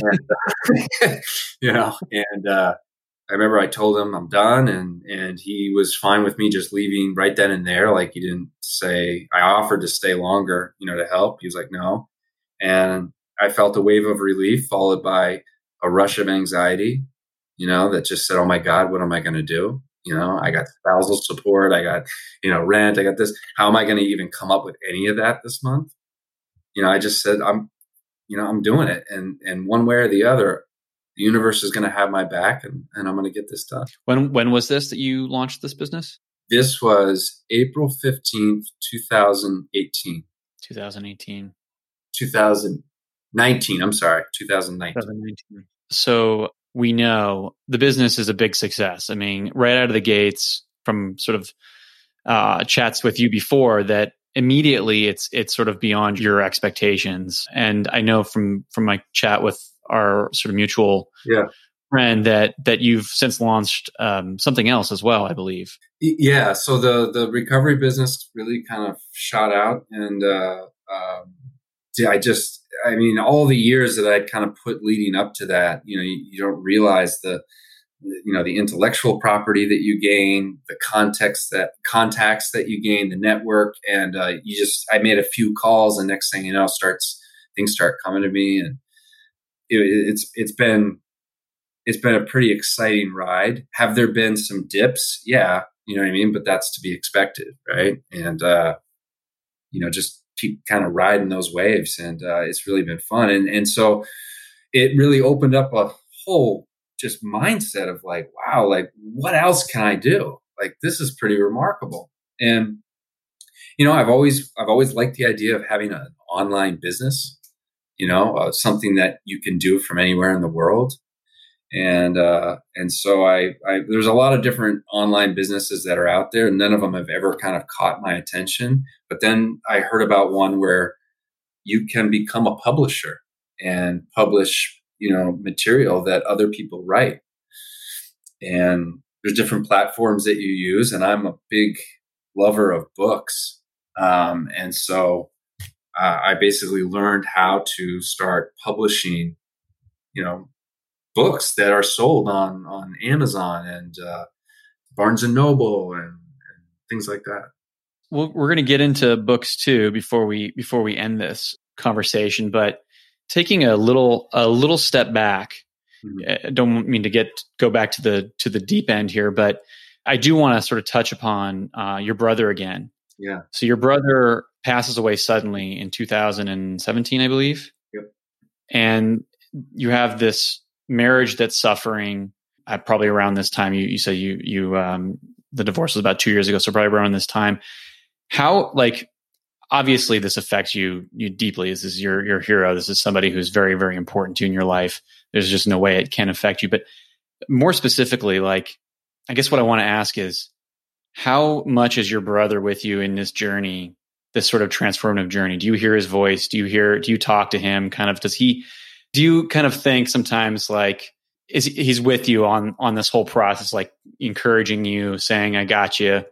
And, uh, you know, and uh, I remember I told him I'm done, and and he was fine with me just leaving right then and there. Like he didn't say I offered to stay longer, you know, to help. He was like, no, and I felt a wave of relief followed by a rush of anxiety, you know, that just said, oh my God, what am I going to do? You know, I got spousal support, I got, you know, rent, I got this. How am I going to even come up with any of that this month? You know, I just said, I'm, you know, I'm doing it. And, and one way or the other, the universe is going to have my back and, and I'm going to get this done. When, when was this that you launched this business? This was April 15th, 2018. 2018. 2019. I'm sorry, 2019. 2019. So we know the business is a big success. I mean, right out of the gates, from sort of uh, chats with you before, that immediately it's it's sort of beyond your expectations. And I know from from my chat with our sort of mutual yeah. friend that that you've since launched um, something else as well. I believe. Yeah. So the the recovery business really kind of shot out, and uh, um, I just I mean, all the years that I'd kind of put leading up to that, you know, you, you don't realize the, you know, the intellectual property that you gain, the context that contacts that you gain, the network, and uh, you just, I made a few calls, and next thing you know, starts things start coming to me, and it, it's it's been it's been a pretty exciting ride. Have there been some dips? Yeah, you know what I mean, but that's to be expected, right? And uh, you know, just keep kind of riding those waves, and uh, it's really been fun. And and so it really opened up a whole just mindset of like, wow, like what else can I do? Like this is pretty remarkable. And you know, I've always I've always liked the idea of having an online business. You know, uh, something that you can do from anywhere in the world. and uh, and so I, I there's a lot of different online businesses that are out there. None of them have ever kind of caught my attention. But then I heard about one where you can become a publisher and publish you know material that other people write, and there's different platforms that you use. And I'm a big lover of books, um, and so uh, I basically learned how to start publishing you know books that are sold on on Amazon and uh, Barnes and Noble and, and things like that. Well, we're going to get into books too before we before we end this conversation, but taking a little a little step back. Mm-hmm. I don't mean to get go back to the to the deep end here, but I do want to sort of touch upon uh, your brother again. Yeah. So your brother passes away suddenly in 2017, I believe. Yep. And you have this marriage that's suffering at uh, probably around this time you, you said you you um the divorce was about two years ago so probably around this time how like obviously this affects you you deeply. This is your your hero. This is somebody who's very very important to you in your life. There's just no way it can affect you. But more specifically like i guess what i want to ask is how much is your brother with you in this journey this sort of transformative journey? Do you hear his voice? Do you hear do you talk to him? Kind of does he do you kind of think sometimes like is he's with you on on this whole process like encouraging you saying i got you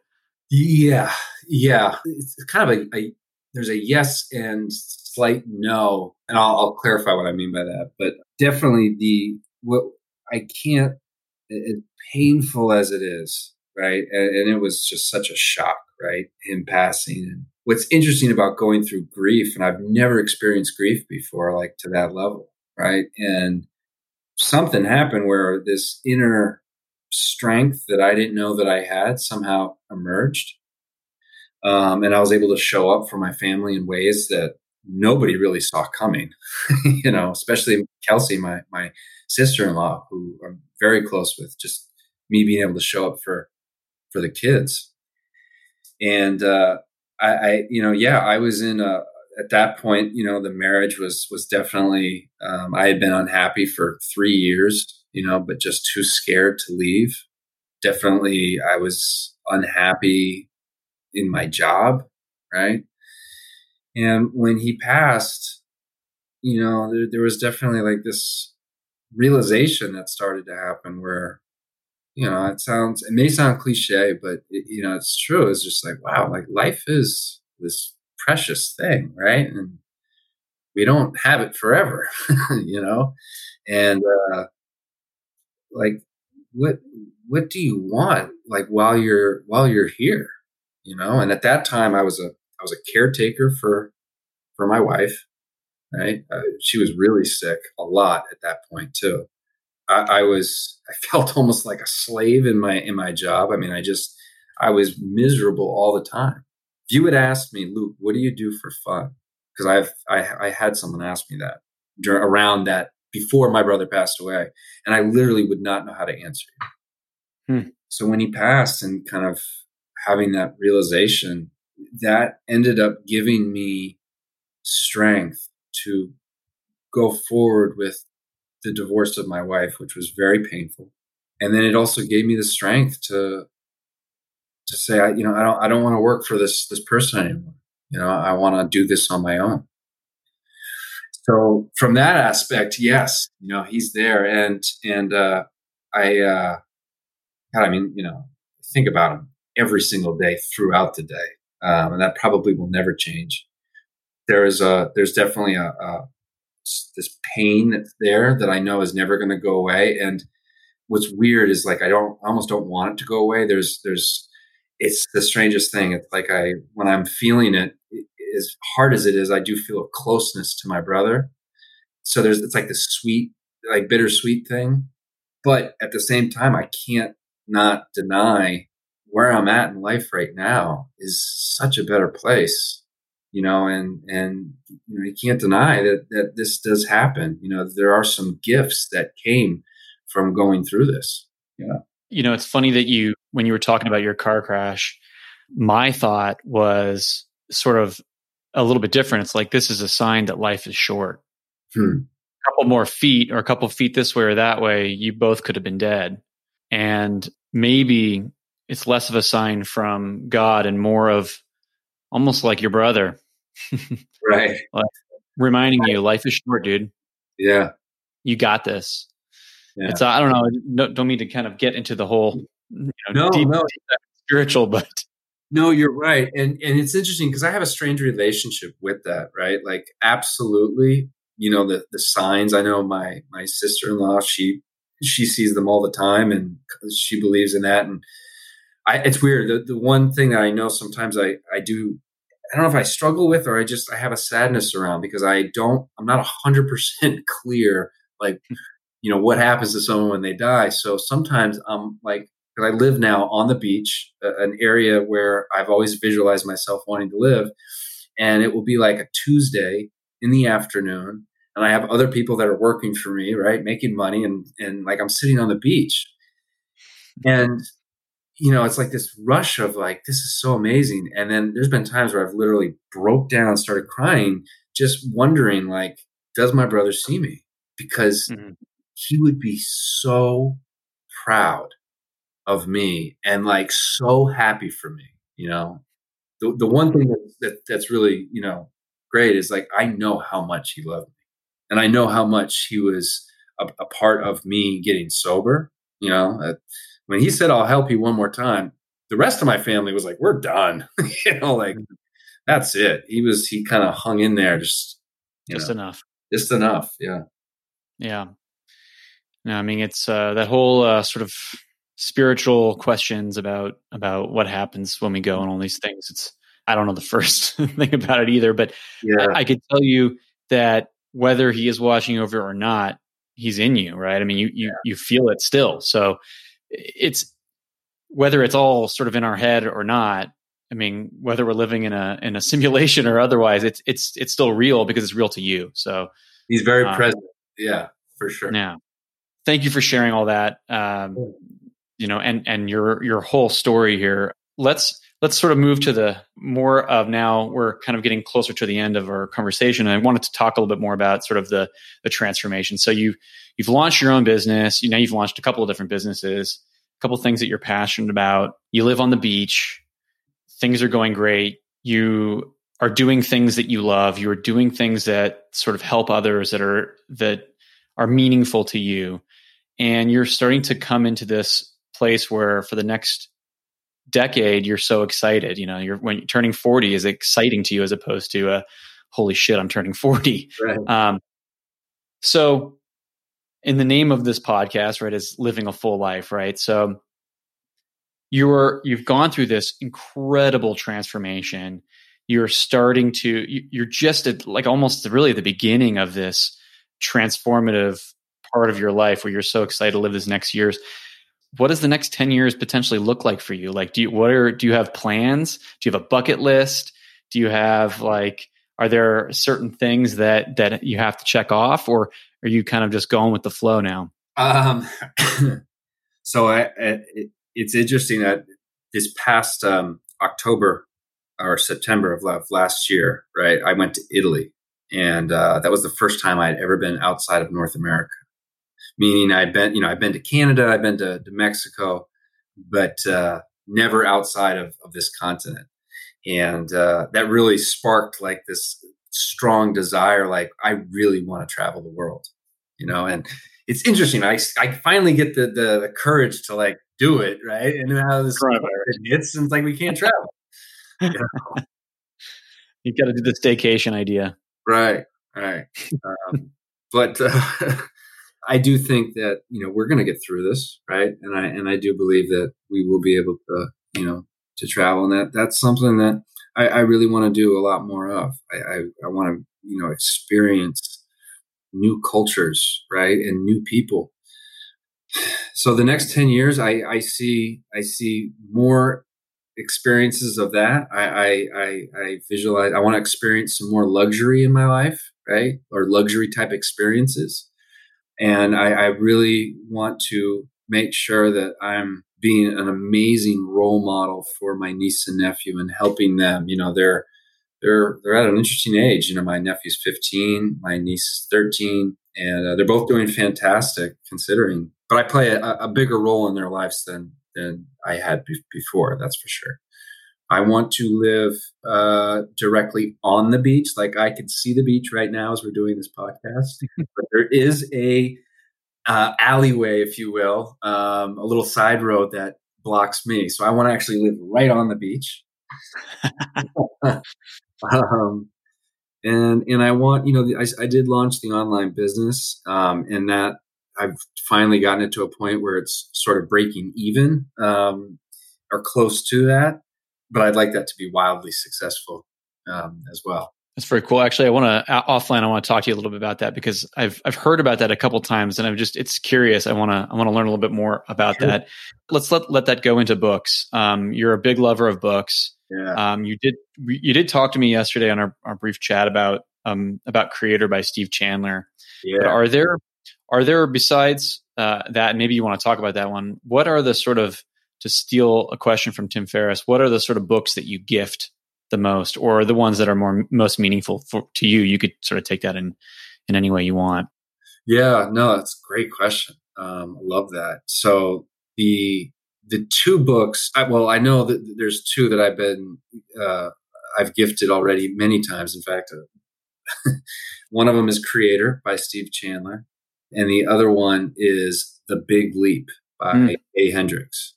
yeah yeah. It's kind of a, a there's a yes and slight no and I'll, I'll, clarify what i mean by that but definitely the what i can't painful as it is right and, and it was just such a shock right him passing and what's interesting about going through grief and i've never experienced grief before like to that level right? And something happened where this inner strength that I didn't know that I had somehow emerged. Um, and I was able to show up for my family in ways that nobody really saw coming, you know, especially Kelsey, my, my sister-in-law, who I'm very close with, just me being able to show up for, for the kids. And, uh, I, I, you know, yeah, I was in a, at that point, you know, the marriage was was definitely. Um, I had been unhappy for three years, you know, but just too scared to leave. Definitely, I was unhappy in my job, right? And when he passed, you know, there, there was definitely like this realization that started to happen where you know it sounds it may sound cliche but it, you know it's true it's just like wow like life is this precious thing, right? And we don't have it forever, you know. And uh, like, what what do you want? Like while you're while you're here, you know. And at that time, I was a I was a caretaker for for my wife. Right, uh, she was really sick a lot at that point too. I, I was I felt almost like a slave in my in my job. I mean, I just I was miserable all the time if you would ask me, Luke, what do you do for fun? Because I've I, I had someone ask me that during, around that before my brother passed away, and I literally would not know how to answer. Hmm. So when he passed, and kind of having that realization, that ended up giving me strength to go forward with the divorce of my wife, which was very painful. And then it also gave me the strength to to say, I, you know, I don't, I don't want to work for this, this person anymore. You know, I want to do this on my own. So from that aspect, yes, you know, he's there. And, and, uh, I, uh, God, I mean, you know, think about him every single day throughout the day. Um, and that probably will never change. There is a, there's definitely a, a this pain that's there that I know is never going to go away. And what's weird is like, I don't, I almost don't want it to go away. There's, there's, it's the strangest thing. It's like I, when I'm feeling it, as hard as it is, I do feel a closeness to my brother. So there's, it's like this sweet, like bittersweet thing. But at the same time, I can't not deny where I'm at in life right now is such a better place, you know, and, and, you know, you can't deny that, that this does happen. You know, there are some gifts that came from going through this. Yeah. You know, it's funny that you, when you were talking about your car crash, my thought was sort of a little bit different. It's like, this is a sign that life is short. Hmm. couple more feet or a couple feet this way or that way, you both could have been dead. And maybe it's less of a sign from God and more of almost like your brother. right. like reminding you life is short, dude. Yeah. You got this. Yeah. It's, I don't know, no, don't mean to kind of get into the whole you know, no, deep, no. Deep spiritual, but no, you're right. And and it's interesting because I have a strange relationship with that, right? Like absolutely, you know, the the signs. I know my my sister-in-law, she she sees them all the time and she believes in that. And I it's weird. The the one thing that I know sometimes I I do I don't know if I struggle with or I just I have a sadness around because I don't I'm not hundred percent clear like you know what happens to someone when they die. So sometimes I'm like because I live now on the beach, an area where I've always visualized myself wanting to live. And it will be like a Tuesday in the afternoon. And I have other people that are working for me, right? Making money. And, and like I'm sitting on the beach. And, you know, it's like this rush of like, this is so amazing. And then there's been times where I've literally broke down and started crying, just wondering, like, does my brother see me? Because mm-hmm. he would be so proud of me and like so happy for me you know the, the one thing that, that that's really you know great is like i know how much he loved me and i know how much he was a, a part of me getting sober you know uh, when he said i'll help you one more time the rest of my family was like we're done you know like mm-hmm. that's it he was he kind of hung in there just just know, enough just enough yeah yeah no, I mean it's uh, that whole uh, sort of spiritual questions about about what happens when we go and all these things. It's I don't know the first thing about it either, but yeah. I, I could tell you that whether he is watching over or not, he's in you, right? I mean, you you yeah. you feel it still. So it's whether it's all sort of in our head or not. I mean, whether we're living in a in a simulation or otherwise, it's it's it's still real because it's real to you. So he's very um, present. Yeah, for sure. Yeah. Thank you for sharing all that. Um, you know, and and your your whole story here. Let's let's sort of move to the more of now. We're kind of getting closer to the end of our conversation. And i wanted to talk a little bit more about sort of the the transformation. So you you've launched your own business. You know you've launched a couple of different businesses a couple of things that you're passionate about. You live on the beach. Things are going great. You are doing things that you love. You're doing things that sort of help others that are that are meaningful to you. And you're starting to come into this place where for the next decade you're so excited you know you're when you're turning 40 is exciting to you as opposed to a holy shit i'm turning 40 right. um, so in the name of this podcast right is living a full life right? So you're you've gone through this incredible transformation. You're starting to you're just at like almost really the beginning of this transformative part of your life where you're so excited to live this next years what does the next 10 years potentially look like for you? Like do you what are do you have plans? Do you have a bucket list? Do you have like are there certain things that that you have to check off or are you kind of just going with the flow now? Um so I, I, it's interesting that this past um, october or september of last year right i went to italy. And uh, that was the first time i had ever been outside of north america meaning I've been, you know, I've been to Canada, I've been to, to Mexico, but uh, never outside of, of this continent. And uh, that really sparked like this strong desire, like I really want to travel the world, you know. And it's interesting. I I finally get the the, the courage to like do it, right? And now this hits, and it's like we can't travel. You know? You've got to do the staycation idea, right? Right. Um, but uh, I do think that you know we're going to get through this, right? And I and I do believe that we will be able to you know to travel, and that that's something that I, I really want to do a lot more of. I I, I want to you know experience new cultures, right, and new people. So the next ten years, I I see I see more experiences of that. I I I, I visualize. I want to experience some more luxury in my life, right, or luxury type experiences and I, I really want to make sure that I'm being an amazing role model for my niece and nephew and helping them. You know, they're they're they're at an interesting age. You know, my nephew's 15, my niece is 13. and uh, they're both doing fantastic considering. But I play a, a, bigger role in their lives than than I had be- before. That's for sure. I want to live uh, directly on the beach, like I could see the beach right now as we're doing this podcast. but there is a uh, alleyway, if you will, um, a little side road that blocks me. So I want to actually live right on the beach. um, and and I want you know I, I did launch the online business, um, and that I've finally gotten it to a point where it's sort of breaking even um, or close to that. But I'd like that to be wildly successful um, as well. That's very cool. Actually, I want to offline. I want to talk to you a little bit about that because I've I've heard about that a couple times, and I'm just it's curious. I want to I want to learn a little bit more about sure. that. Let's let let that go into books. Um, you're a big lover of books. Yeah. Um, you did you did talk to me yesterday on our, our brief chat about um about Creator by Steve Chandler. Yeah. But are there are there besides uh, that? Maybe you want to talk about that one. What are the sort of to steal a question from Tim Ferriss? What are the sort of books that you gift the most, or the ones that are more most meaningful for, to you? You could sort of take that in in any way you want. Yeah, no, that's a great question. Um, I love that. So the the two books, I, well, I know that there's two that I've been uh, I've gifted already many times. In fact, uh, one of them is Creator by Steve Chandler, and the other one is The Big Leap by mm. A. Hendricks.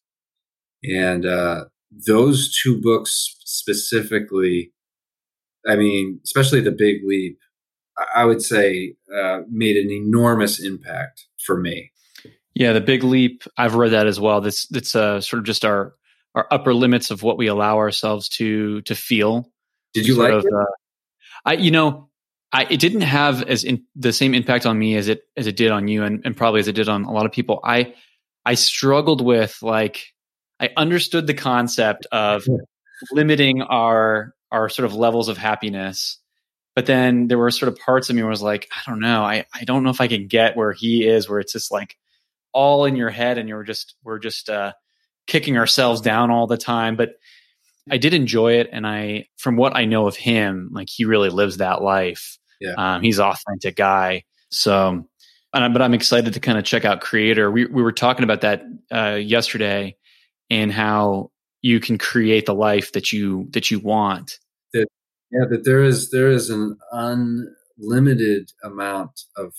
And uh, those two books specifically, I mean, especially The Big Leap, I would say uh, made an enormous impact for me. Yeah, The Big Leap, I've read that as well. That's that's uh, sort of just our our upper limits of what we allow ourselves to to feel. Did you like of, it? Uh, I you know, I it didn't have as in, the same impact on me as it as it did on you and, and probably as it did on a lot of people. I I struggled with like I understood the concept of limiting our our sort of levels of happiness. But then there were sort of parts of me where I was like, I don't know. I, I don't know if I can get where he is, where it's just like all in your head and you're just we're just uh kicking ourselves down all the time. But I did enjoy it and I from what I know of him, like he really lives that life. Yeah. Um, he's authentic guy. So but I'm excited to kind of check out Creator. We we were talking about that uh, yesterday, and how you can create the life that you that you want. That yeah, that there is there is an unlimited amount of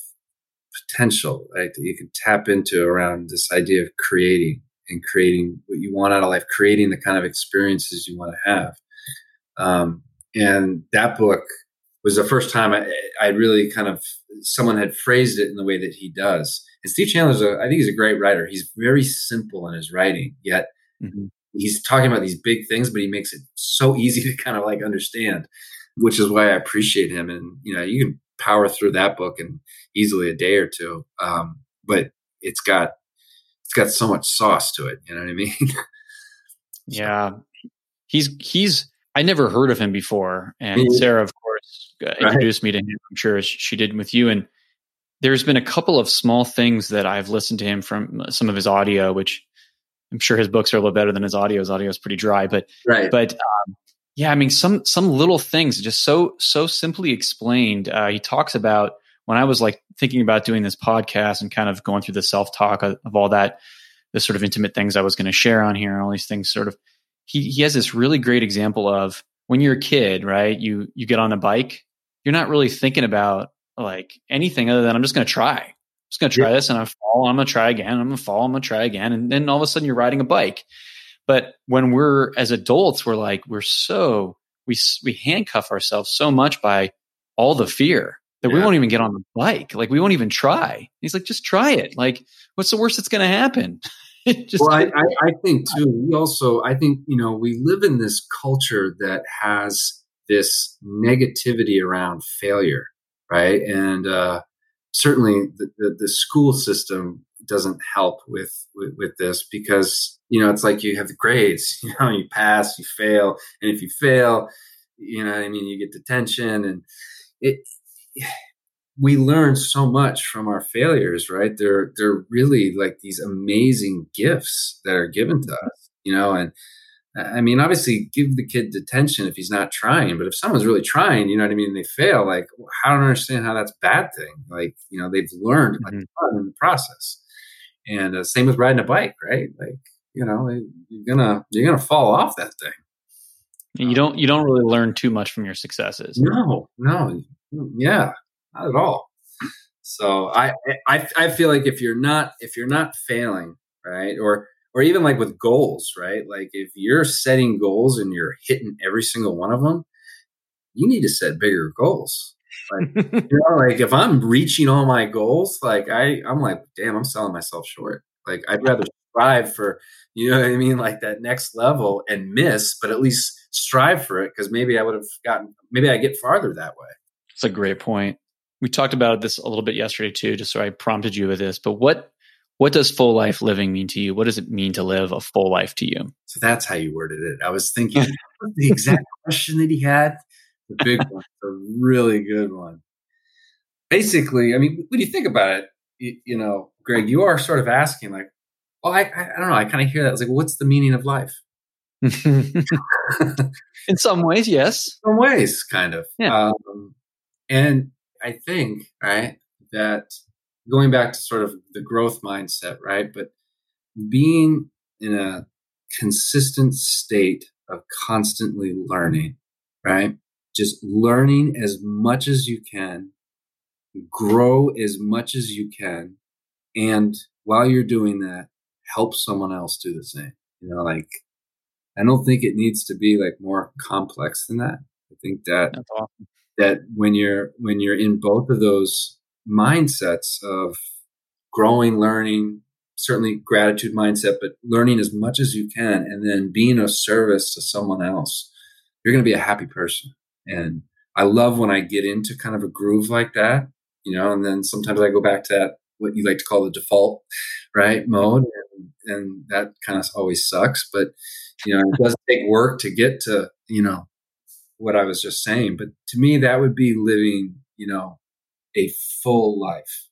potential right that you can tap into around this idea of creating and creating what you want out of life, creating the kind of experiences you want to have. Um, and that book was the first time I, I, really kind of someone had phrased it in the way that he does. And Steve Chandler's a, I think he's a great writer. He's very simple in his writing, yet Mm-hmm. He's talking about these big things, but he makes it so easy to kind of like understand, which is why I appreciate him. And you know, you can power through that book in easily a day or two, um, but it's got it's got so much sauce to it. You know what I mean? yeah, he's he's. I never heard of him before, and mm-hmm. Sarah, of course, uh, introduced right. me to him. I'm sure she did with you, and there's been a couple of small things that I've listened to him from uh, some of his audio, which I'm sure his books are a little better than his audio. His audio is pretty dry, but right. But um, yeah, I mean, some some little things just so so simply explained. Uh, he talks about when I was like thinking about doing this podcast and kind of going through the self talk of, of, all that, the sort of intimate things I was going to share on here and all these things. Sort of, he he has this really great example of when you're a kid, right? You you get on a bike, you're not really thinking about like anything other than I'm just going to try just going to try yeah. this and I fall. I'm going to try again. I'm going to fall. I'm going to try again. And then all of a sudden you're riding a bike. But when we're as adults, we're like, we're so, we, we handcuff ourselves so much by all the fear that yeah. we won't even get on the bike. Like we won't even try. He's like, just try it. Like, what's the worst that's going to happen? just well, I, I, I think too, we also, I think, you know, we live in this culture that has this negativity around failure. Right. And, uh, certainly the, the, the, school system doesn't help with, with, with this because you know it's like you have the grades you know you pass you fail and if you fail you know i mean you get detention and it we learn so much from our failures right? They're they're really like these amazing gifts that are given to us you know and I mean, obviously, give the kid detention if he's not trying. But if someone's really trying, you know what I mean, and they fail, like, I don't understand how that's a bad thing. Like, you know, they've learned mm-hmm. like, in the process. And uh, same with riding a bike, right? Like, you know, you're gonna you're gonna fall off that thing. You don't you don't really learn too much from your successes. No, no, yeah, not at all. So I I I feel like if you're not if you're not failing, right, or or even like with goals, right? Like if you're setting goals and you're hitting every single one of them, you need to set bigger goals. Like, you know, like if I'm reaching all my goals, like I, I'm like, damn, I'm selling myself short. Like I'd rather strive for, you know what I mean, like that next level and miss, but at least strive for it because maybe I would have gotten, maybe I get farther that way. It's a great point. We talked about this a little bit yesterday too, just so I prompted you with this. But what what does full life living mean to you? What does it mean to live a full life to you? So that's how you worded it. I was thinking the exact question that he had. The big one, a really good one. Basically, I mean, when you think about it, you, you know, Greg, you are sort of asking, like, well, I, I, I don't know. I kind of hear that. It's like, what's the meaning of life? In some ways, yes. In some ways, kind of. Yeah. Um, and I think, right, that going back to sort of the growth mindset, right? But being in a consistent state of constantly learning, right? Just learning as much as you can, grow as much as you can. And while you're doing that, help someone else do the same. You know, like, I don't think it needs to be like more complex than that. I think that, awesome. that when you're, when you're in both of those mindsets of growing, learning, certainly gratitude mindset, but learning as much as you can and then being of service to someone else, you're going to be a happy person. And I love when I get into kind of a groove like that, you know, and then sometimes I go back to that, what you like to call the default, right, mode. And, and that kind of always sucks. But, you know, it does take work to get to, you know, what I was just saying. But to me, that would be living, you know, a full life.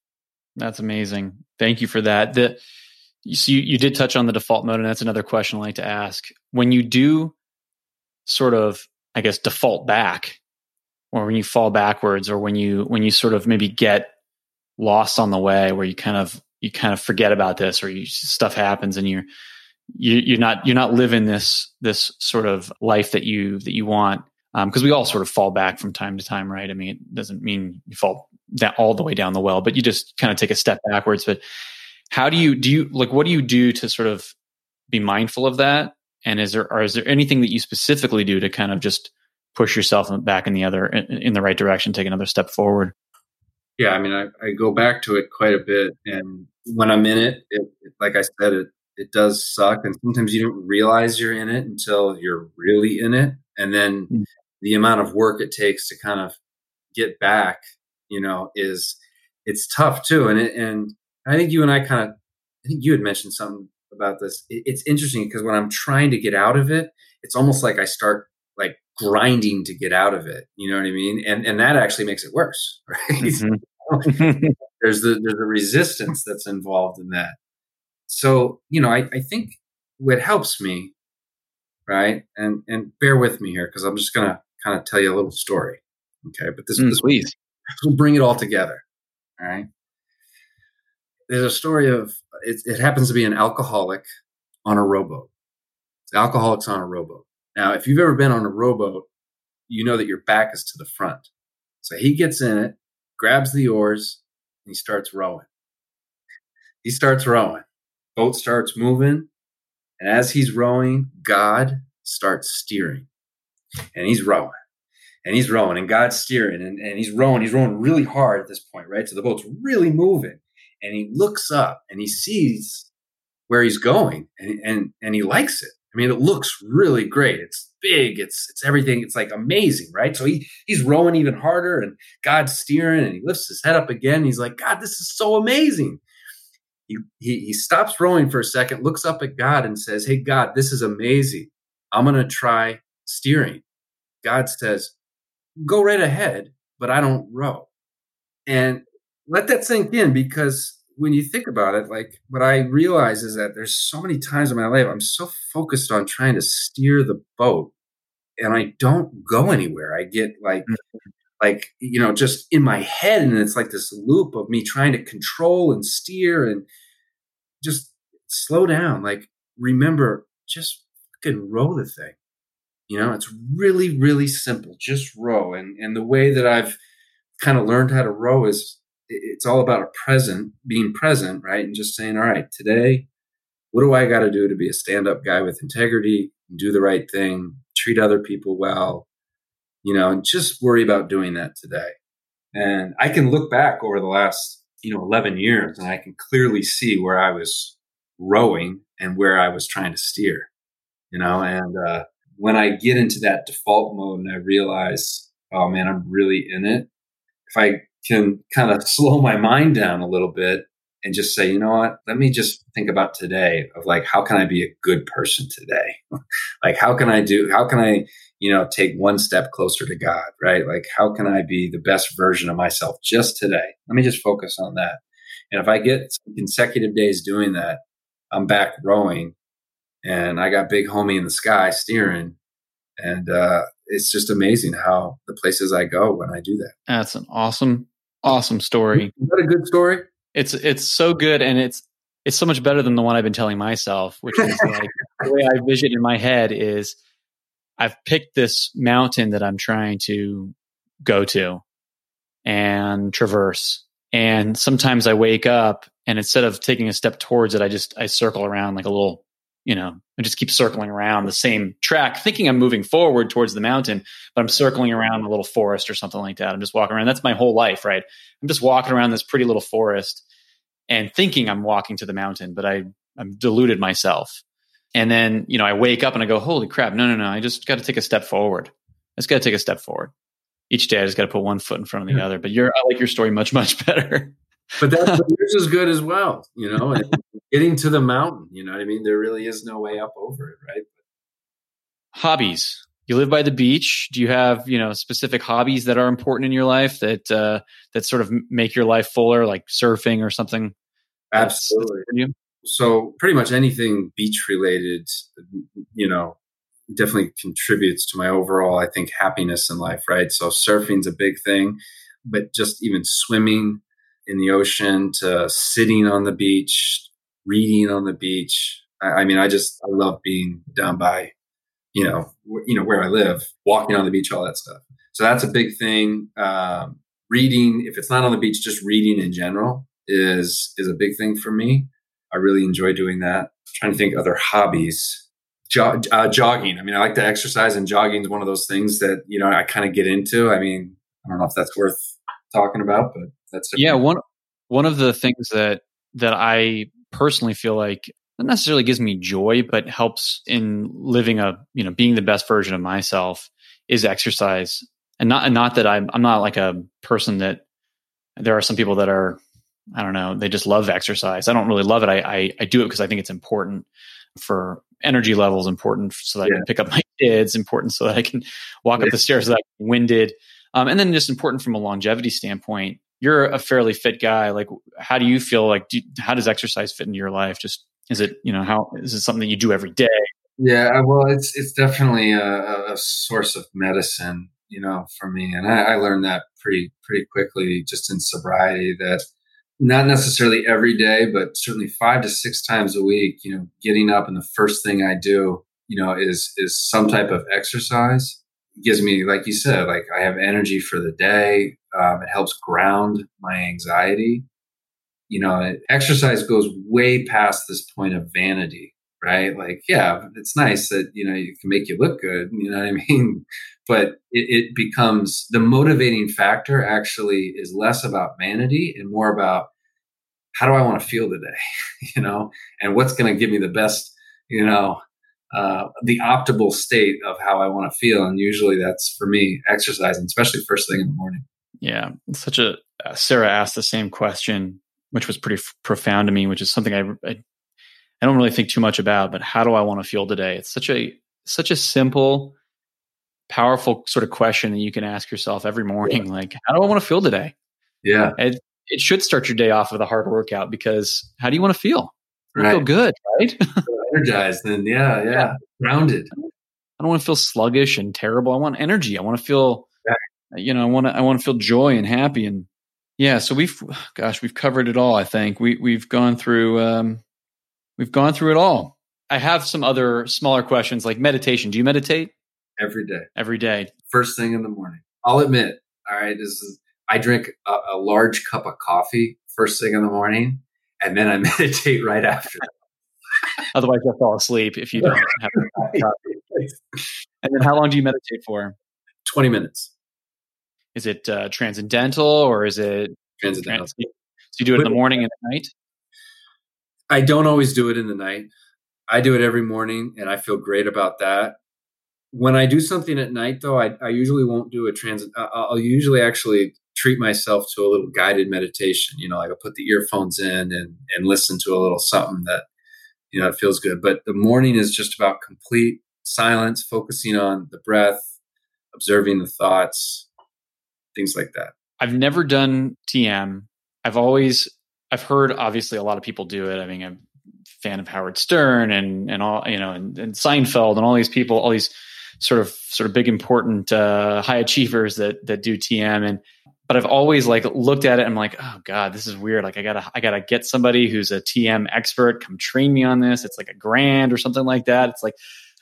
That's amazing. Thank you for that. The you see you did touch on the default mode, and that's another question I like to ask. When you do sort of, I guess, default back, or when you fall backwards, or when you when you sort of maybe get lost on the way, where you kind of you kind of forget about this, or you stuff happens, and you're you, you're not you're not living this this sort of life that you that you want because um, we all sort of fall back from time to time, right? I mean, it doesn't mean you fall that all the way down the well, but you just kind of take a step backwards. But how do you do you like what do you do to sort of be mindful of that? And is there or is there anything that you specifically do to kind of just push yourself back in the other in, the right direction, take another step forward? Yeah, I mean, I, I, go back to it quite a bit, and when I'm in it, it, like I said, it it does suck, and sometimes you don't realize you're in it until you're really in it, and then mm the amount of work it takes to kind of get back, you know, is it's tough too. And it, and I think you and I kind of, I think you had mentioned something about this. It, it's interesting because when I'm trying to get out of it, it's almost like I start like grinding to get out of it. You know what I mean? And and that actually makes it worse, right? Mm-hmm. there's the there's a resistance that's involved in that. So you know, I, I think what helps me, right? And and bear with me here because I'm just gonna kind of tell you a little story. Okay, but this, mm, this please will bring it all together. All right. There's a story of it, it happens to be an alcoholic on a rowboat. Alcoholics on a rowboat. Now, if you've ever been on a rowboat, you know that your back is to the front. So he gets in it, grabs the oars, and he starts rowing. He starts rowing. Boat starts moving. And as he's rowing, God starts steering and he's rowing and he's rowing and God's steering and, and he's rowing. He's rowing really hard at this point, right? So the boat's really moving and he looks up and he sees where he's going and, and, and he likes it. I mean, it looks really great. It's big. It's, it's everything. It's like amazing, right? So he, he's rowing even harder and God's steering and he lifts his head up again. He's like, God, this is so amazing. He, he, he stops rowing for a second, looks up at God and says, Hey, God, this is amazing. I'm going to try steering. God says, go right ahead, but I don't row. And let that sink in because when you think about it, like what I realize is that there's so many times in my life I'm so focused on trying to steer the boat and I don't go anywhere. I get like mm-hmm. like you know just in my head and it's like this loop of me trying to control and steer and just slow down. Like remember just fucking row the thing. You know, it's really really simple. Just row and and the way that I've kind of learned how to row is it's all about a present, being present, right? And just saying, all right, today, what do I got to do to be a stand up guy with integrity, do the right thing, treat other people well, you know, and just worry about doing that today. And I can look back over the last, you know, 11 years and I can clearly see where I was rowing and where I was trying to steer, you know, and, uh, when I get into that default mode and I realize, oh man, I'm really in it. If I can kind of slow my mind down a little bit and just say, you know what, let me just think about today of like, how can I be a good person today? like, how can I do, how can I, you know, take one step closer to God, right? Like, how can I be the best version of myself just today? Let me just focus on that. And if I get consecutive days doing that, I'm back rowing and I got big homie in the sky steering. And uh, it's just amazing how the places I go when I do that. That's an awesome awesome story. Is that a good story? It's it's so good and it's it's so much better than the one I've been telling myself, which is like the way I vision in my head is I've picked this mountain that I'm trying to go to and traverse. And sometimes I wake up and instead of taking a step towards it, I just I circle around like a little you know, I just keep circling around the same track, thinking I'm moving forward towards the mountain, but I'm circling around a little forest or something like that. I'm just walking around. That's my whole life, right? I'm just walking around this pretty little forest and thinking I'm walking to the mountain, but I I'm deluded myself. And then, you know, I wake up and I go, holy crap, no, no, no, I just got to take a step forward. I just got to take a step forward. Each day I just got to put one foot in front of the yeah. other. But you're I like your story much, much better. But that's yours is good as well, you know. And getting to the mountain, you know what I mean. There really is no way up over it, right? Hobbies. You live by the beach. Do you have you know specific hobbies that are important in your life that uh, that sort of make your life fuller, like surfing or something? Absolutely. That's, so pretty much anything beach related, you know, definitely contributes to my overall, I think, happiness in life, right? So surfing's a big thing, but just even swimming, in the ocean to sitting on the beach, reading on the beach. I, I mean, I just I love being down by, you know, w- you know where I live, walking on the beach, all that stuff. So that's a big thing. Um, reading, if it's not on the beach, just reading in general is is a big thing for me. I really enjoy doing that. I'm trying to think other hobbies. Jo- uh, jogging. I mean, I like to exercise, and jogging is one of those things that you know I kind of get into. I mean, I don't know if that's worth talking about, but that's yeah one one of the things that that I personally feel like not necessarily gives me joy, but helps in living a you know being the best version of myself is exercise, and not and not that I'm I'm not like a person that there are some people that are I don't know they just love exercise. I don't really love it. I I, I do it because I think it's important for energy levels, important so that yeah. I can pick up my kids, important so that I can walk yeah. up the stairs without winded, um, and then just important from a longevity standpoint you're a fairly fit guy. Like, how do you feel? Like, do, how does exercise fit into your life? Just is it you know how is it something you do every day? Yeah, uh, well, it's it's definitely a, a source of medicine, you know, for me, and I, I learned that pretty pretty quickly just in sobriety that not necessarily every day, but certainly five to six times a week, you know, getting up and the first thing I do, you know, is is some type of exercise. It gives me, like you said, like I have energy for the day. Um, it helps ground my anxiety. You know, exercise goes way past this point of vanity, right? Like, yeah, it's nice that, you know, it can make you look good, you know what I mean? But it, it becomes the motivating factor actually is less about vanity and more about how do I want to feel today, you know, and what's going to give me the best, you know, uh, the optimal state of how I want to feel. And usually that's for me exercising, especially first thing in the morning. Yeah, such a uh, Sarah asked the same question, which was pretty f- profound to me, which is something I, I I don't really think too much about. But how do I want to feel today? It's such a such a simple, powerful sort of question that you can ask yourself every morning. Yeah. Like, how do I want to feel today? Yeah, it, it should start your day off with a hard workout because how do you want to feel? Right. feel good, right? energized and yeah, yeah, Yeah. grounded. I don't want to feel sluggish and terrible. I want energy. I want to feel, you know, I want to, I want to feel joy and happy. And yeah, so we've, gosh, we've covered it all. I think we, we've gone through, um, we've gone through it all. I have some other smaller questions like meditation. Do you meditate every day, every day? first thing in the morning. I'll admit, all right, this is I drink a, a large cup of coffee first thing in the morning, and then I meditate right after. Otherwise, you'll fall asleep if you don't have. And then, how long do you meditate for? Twenty minutes. Is it uh, transcendental or is it? Transcendental. Trans- so you do it in the morning and at night. I don't always do it in the night. I do it every morning, and I feel great about that. When I do something at night, though, I, I usually won't do a transit. I- I'll usually actually treat myself to a little guided meditation. You know, like I'll put the earphones in and and listen to a little something that you know it feels good. But the morning is just about complete silence, focusing on the breath, observing the thoughts, things like that. I've never done TM. I've always I've heard obviously a lot of people do it. I mean, I'm a fan of Howard Stern and and all you know and, and Seinfeld and all these people, all these sort of sort of big important uh, high achievers that that do TM and but I've always like looked at it I'm like, oh God, this is weird. Like I gotta I gotta get somebody who's a TM expert, come train me on this. It's like a grand or something like that. It's like,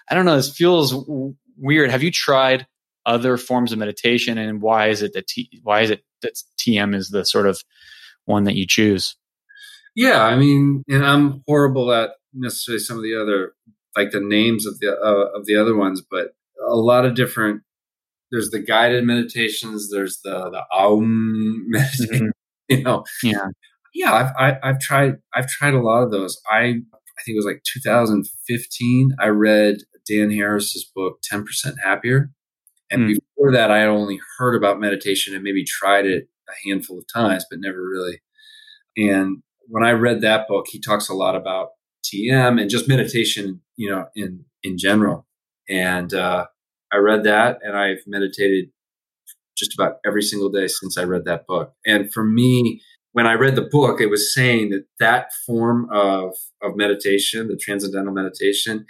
I don't know, this feels w- weird. Have you tried other forms of meditation and why is it that T, why is it that TM is the sort of one that you choose? Yeah, I mean, and I'm horrible at necessarily some of the other, like the names of the uh, of the other ones, but a lot of different. There's the guided meditations. There's the the Aum meditation. You know, Yeah. yeah. I've I, I've tried I've tried a lot of those. I I think it was like 2015. I read Dan Harris's book 10% Happier, and Hmm. before that, I had only heard about meditation and maybe tried it a handful of times, but never really. And when I read that book, he talks a lot about TM and just meditation, you know, in in general. And uh, I read that, and I've meditated just about every single day since I read that book. And for me, when I read the book, it was saying that that form of of meditation, the transcendental meditation,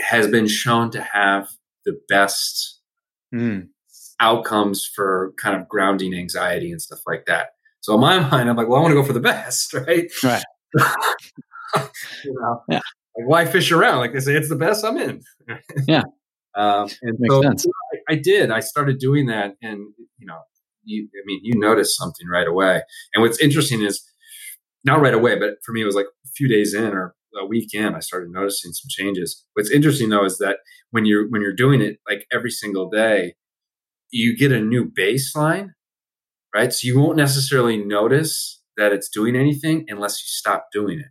has been shown to have the best Mm. outcomes for kind of grounding anxiety and stuff like that. So in my mind, I'm like, well, I want to go for the best, right? Right. you know, Yeah. like why fish around? Like they say, it's the best. I'm in. Yeah. Um, and Makes so sense. I, I did. I started doing that, and you know, you, I mean, you notice something right away. And what's interesting is not right away, but for me, it was like a few days in or a week in, I started noticing some changes. What's interesting though is that when you're when you're doing it like every single day, you get a new baseline, right? So you won't necessarily notice that it's doing anything unless you stop doing it.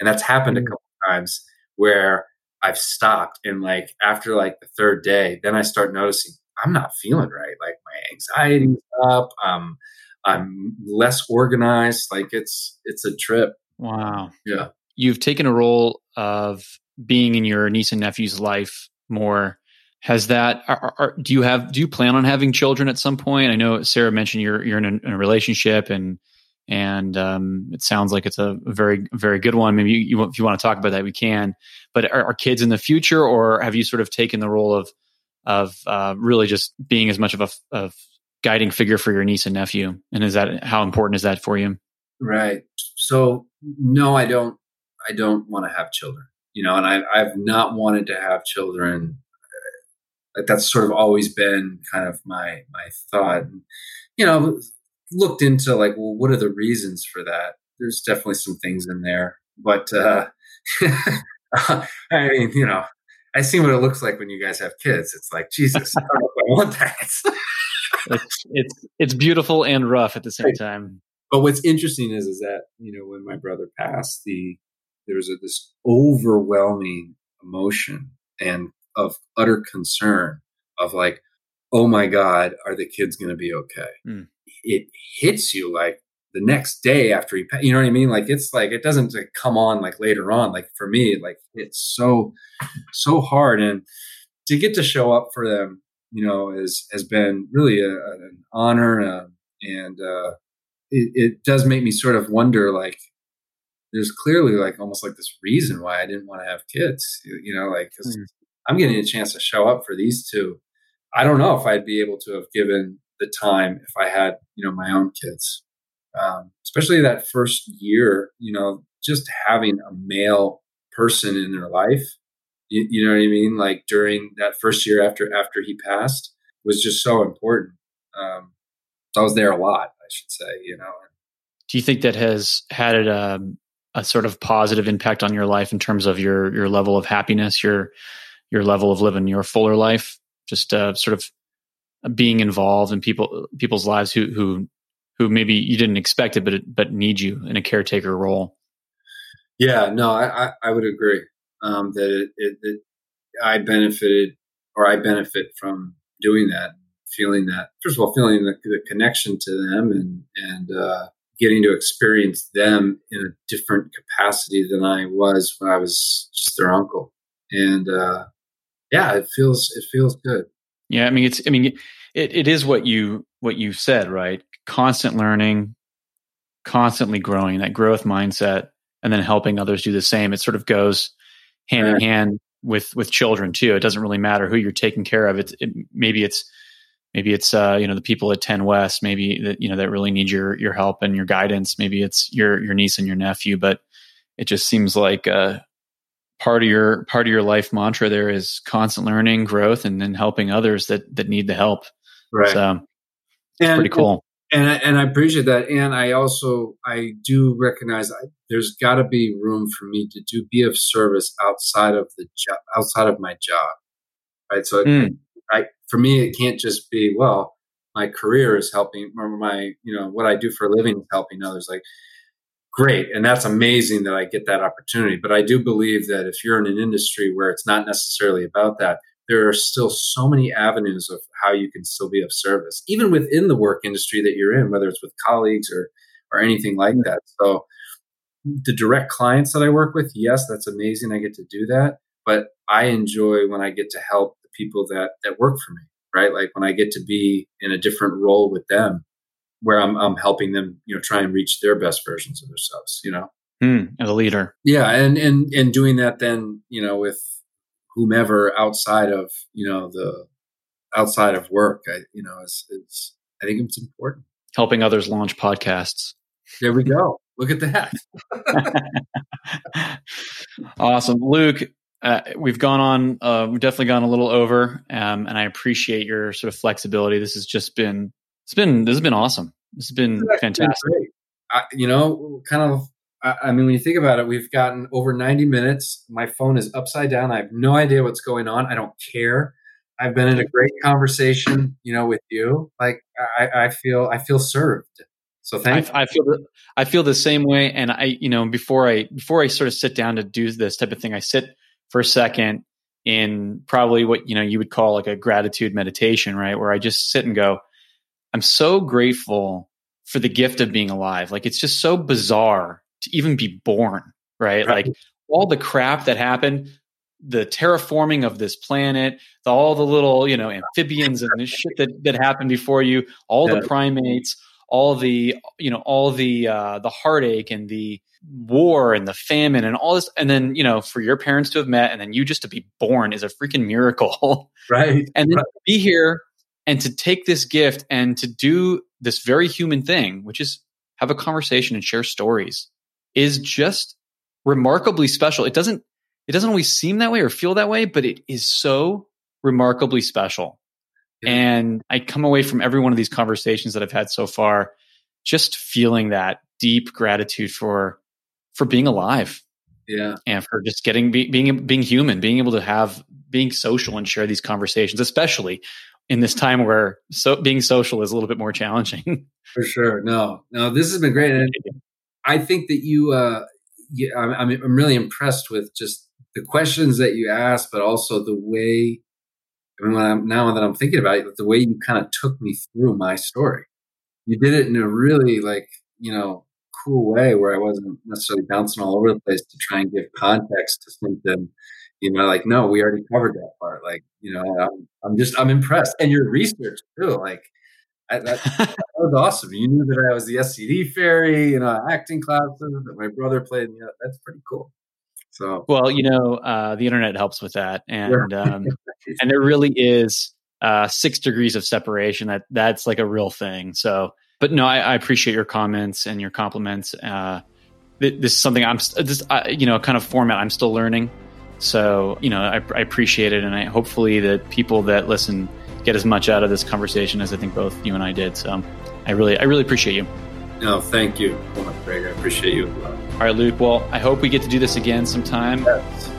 And that's happened a Mm. couple times where I've stopped and like after like the third day, then I start noticing I'm not feeling right. Like my anxiety's up. Um, I'm less organized. Like it's it's a trip. Wow. Yeah. You've taken a role of being in your niece and nephew's life more. Has that? Are, are, do you have? Do you plan on having children at some point? I know Sarah mentioned you're you're in a, in a relationship and and um, it sounds like it's a very very good one. Maybe you, you if you want to talk about that, we can. But are, are kids in the future, or have you sort of taken the role of of uh, really just being as much of a of guiding figure for your niece and nephew? And is that how important is that for you? Right. So no, I don't. I don't want to have children. You know, and I, I've not wanted to have children. Like that's sort of always been kind of my my thought. You know, looked into like, well, what are the reasons for that? There's definitely some things in there, but uh, I mean, you know, I see what it looks like when you guys have kids. It's like Jesus, I don't know if I want that. it's it's it's beautiful and rough at the same time. but what's interesting is is that you know when my brother passed the there was a, this overwhelming emotion and of utter concern of like oh my god are the kids going to be okay Mm. It hits you like the next day after he you know what i mean like it's like it doesn't like come on like later on like for me like it's so so hard and to get to show up for them you know is has been really a, an honor uh, and uh it, it does make me sort of wonder, like, there's clearly like almost like this reason why I didn't want to have kids, you know, like, because mm. I'm getting a chance to show up for these two. I don't know if I'd be able to have given the time if I had, you know, my own kids. Um, especially that first year, you know, just having a male person in their life, you, you know what I mean? Like during that first year after after he passed was just so important. Um, so I was there a lot, I should say, you know. Do you think that has had a, um, a sort of positive impact on your life in terms of your your level of happiness, your your level of living your fuller life? Just uh, sort of being involved in people people's lives who who who maybe you didn't expect it, but but need you in a caretaker role. Yeah, no, I I, I would agree um, that it, it, it, I benefited or I benefit from doing that, feeling that first of all, feeling the, the connection to them and and uh, getting to experience them in a different capacity than I was when I was just their uncle, and uh, yeah, it feels it feels good. Yeah, I mean it's I mean it, it is what you what you said right constant learning, constantly growing, that growth mindset, and then helping others do the same. It sort of goes hand in hand with with children too. It doesn't really matter who you're taking care of. It's it, maybe it's maybe it's uh, you know the people at 10 West, maybe that you know that really need your your help and your guidance. Maybe it's your your niece and your nephew, but it just seems like uh, part of your part of your life mantra there is constant learning, growth, and then helping others that that need the help. Right. So it's and, pretty cool and I, and I appreciate that. And I also I do recognize I, there's got to be room for me to do be of service outside of the job, outside of my job, right? So, mm. I, for me, it can't just be well. My career is helping, or my you know what I do for a living is helping others. Like, great, and that's amazing that I get that opportunity. But I do believe that if you're in an industry where it's not necessarily about that, there are still so many avenues of how you can still be of service, even within the work industry that you're in, whether it's with colleagues or or anything like that. So the direct clients that I work with, yes, that's amazing. I get to do that. But I enjoy when I get to help the people that that work for me, right? Like when I get to be in a different role with them where I'm, I'm helping them, you know, try and reach their best versions of themselves, you know? Mm, as a leader. Yeah. And, and, and doing that then, you know, with, whomever outside of you know the outside of work i you know it's, it's i think it's important helping others launch podcasts there we go look at that awesome luke uh, we've gone on uh, we've definitely gone a little over um, and i appreciate your sort of flexibility this has just been it's been this has been awesome this has been fantastic been I, you know kind of I mean, when you think about it, we've gotten over 90 minutes. My phone is upside down. I have no idea what's going on. I don't care. I've been in a great conversation, you know, with you. Like I, I feel, I feel served. So thank. I, I feel, I feel the same way. And I, you know, before I, before I sort of sit down to do this type of thing, I sit for a second in probably what you know you would call like a gratitude meditation, right? Where I just sit and go, I'm so grateful for the gift of being alive. Like it's just so bizarre to even be born, right? right. Like all the crap that happened, the terraforming of this planet, the, all the little, you know, amphibians and the shit that, that happened before you, all yeah. the primates, all the, you know, all the, uh, the heartache and the war and the famine and all this. And then, you know, for your parents to have met and then you just to be born is a freaking miracle. Right. and then right. to be here and to take this gift and to do this very human thing, which is have a conversation and share stories is just remarkably special. It doesn't it doesn't always seem that way or feel that way, but it is so remarkably special. Yeah. And I come away from every one of these conversations that I've had so far just feeling that deep gratitude for for being alive. Yeah. And for just getting be, being being human, being able to have being social and share these conversations, especially in this time where so being social is a little bit more challenging. For sure. No, no, this has been great. And I think that you, uh, you I'm, I'm really impressed with just the questions that you asked, but also the way. I mean, when I'm, now that I'm thinking about it, the way you kind of took me through my story, you did it in a really like you know cool way where I wasn't necessarily bouncing all over the place to try and give context to something. You know, like no, we already covered that part. Like you know, I'm, I'm just I'm impressed, and your research too. Like I, that, that, was awesome. You knew that I was the SCD fairy, you know, acting classes that my brother played. Yeah, that's pretty cool. So, well, you know, uh, the internet helps with that, and um, and there really is uh, six degrees of separation. That that's like a real thing. So, but no, I, I appreciate your comments and your compliments. Uh, this is something I'm this you know kind of format I'm still learning. So you know I, I appreciate it, and I hopefully that people that listen get as much out of this conversation as I think both you and I did. So I really I really appreciate you. No, thank you, Greg. I appreciate you. All right, Luke. Well, I hope we get to do this again sometime. Yes.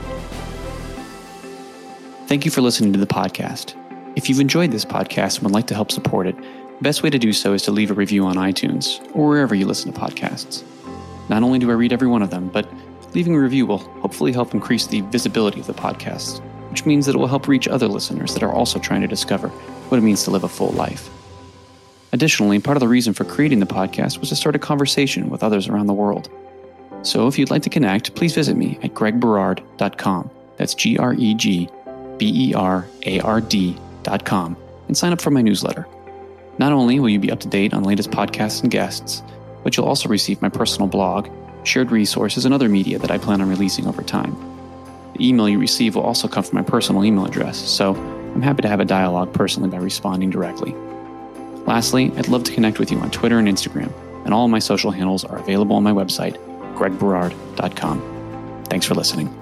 Thank you for listening to the podcast. If you've enjoyed this podcast and would like to help support it, the best way to do so is to leave a review on iTunes or wherever you listen to podcasts. Not only do I read every one of them, but leaving a review will hopefully help increase the visibility of the podcast, which means that it will help reach other listeners that are also trying to discover what it means to live a full life. Additionally, part of the reason for creating the podcast was to start a conversation with others around the world. So if you'd like to connect, please visit me at gregberard.com. That's G R E G B E R A R D.com and sign up for my newsletter. Not only will you be up to date on latest podcasts and guests, but you'll also receive my personal blog, shared resources, and other media that I plan on releasing over time. The email you receive will also come from my personal email address, so I'm happy to have a dialogue personally by responding directly. Lastly, I'd love to connect with you on Twitter and Instagram, and all my social handles are available on my website, gregberard.com. Thanks for listening.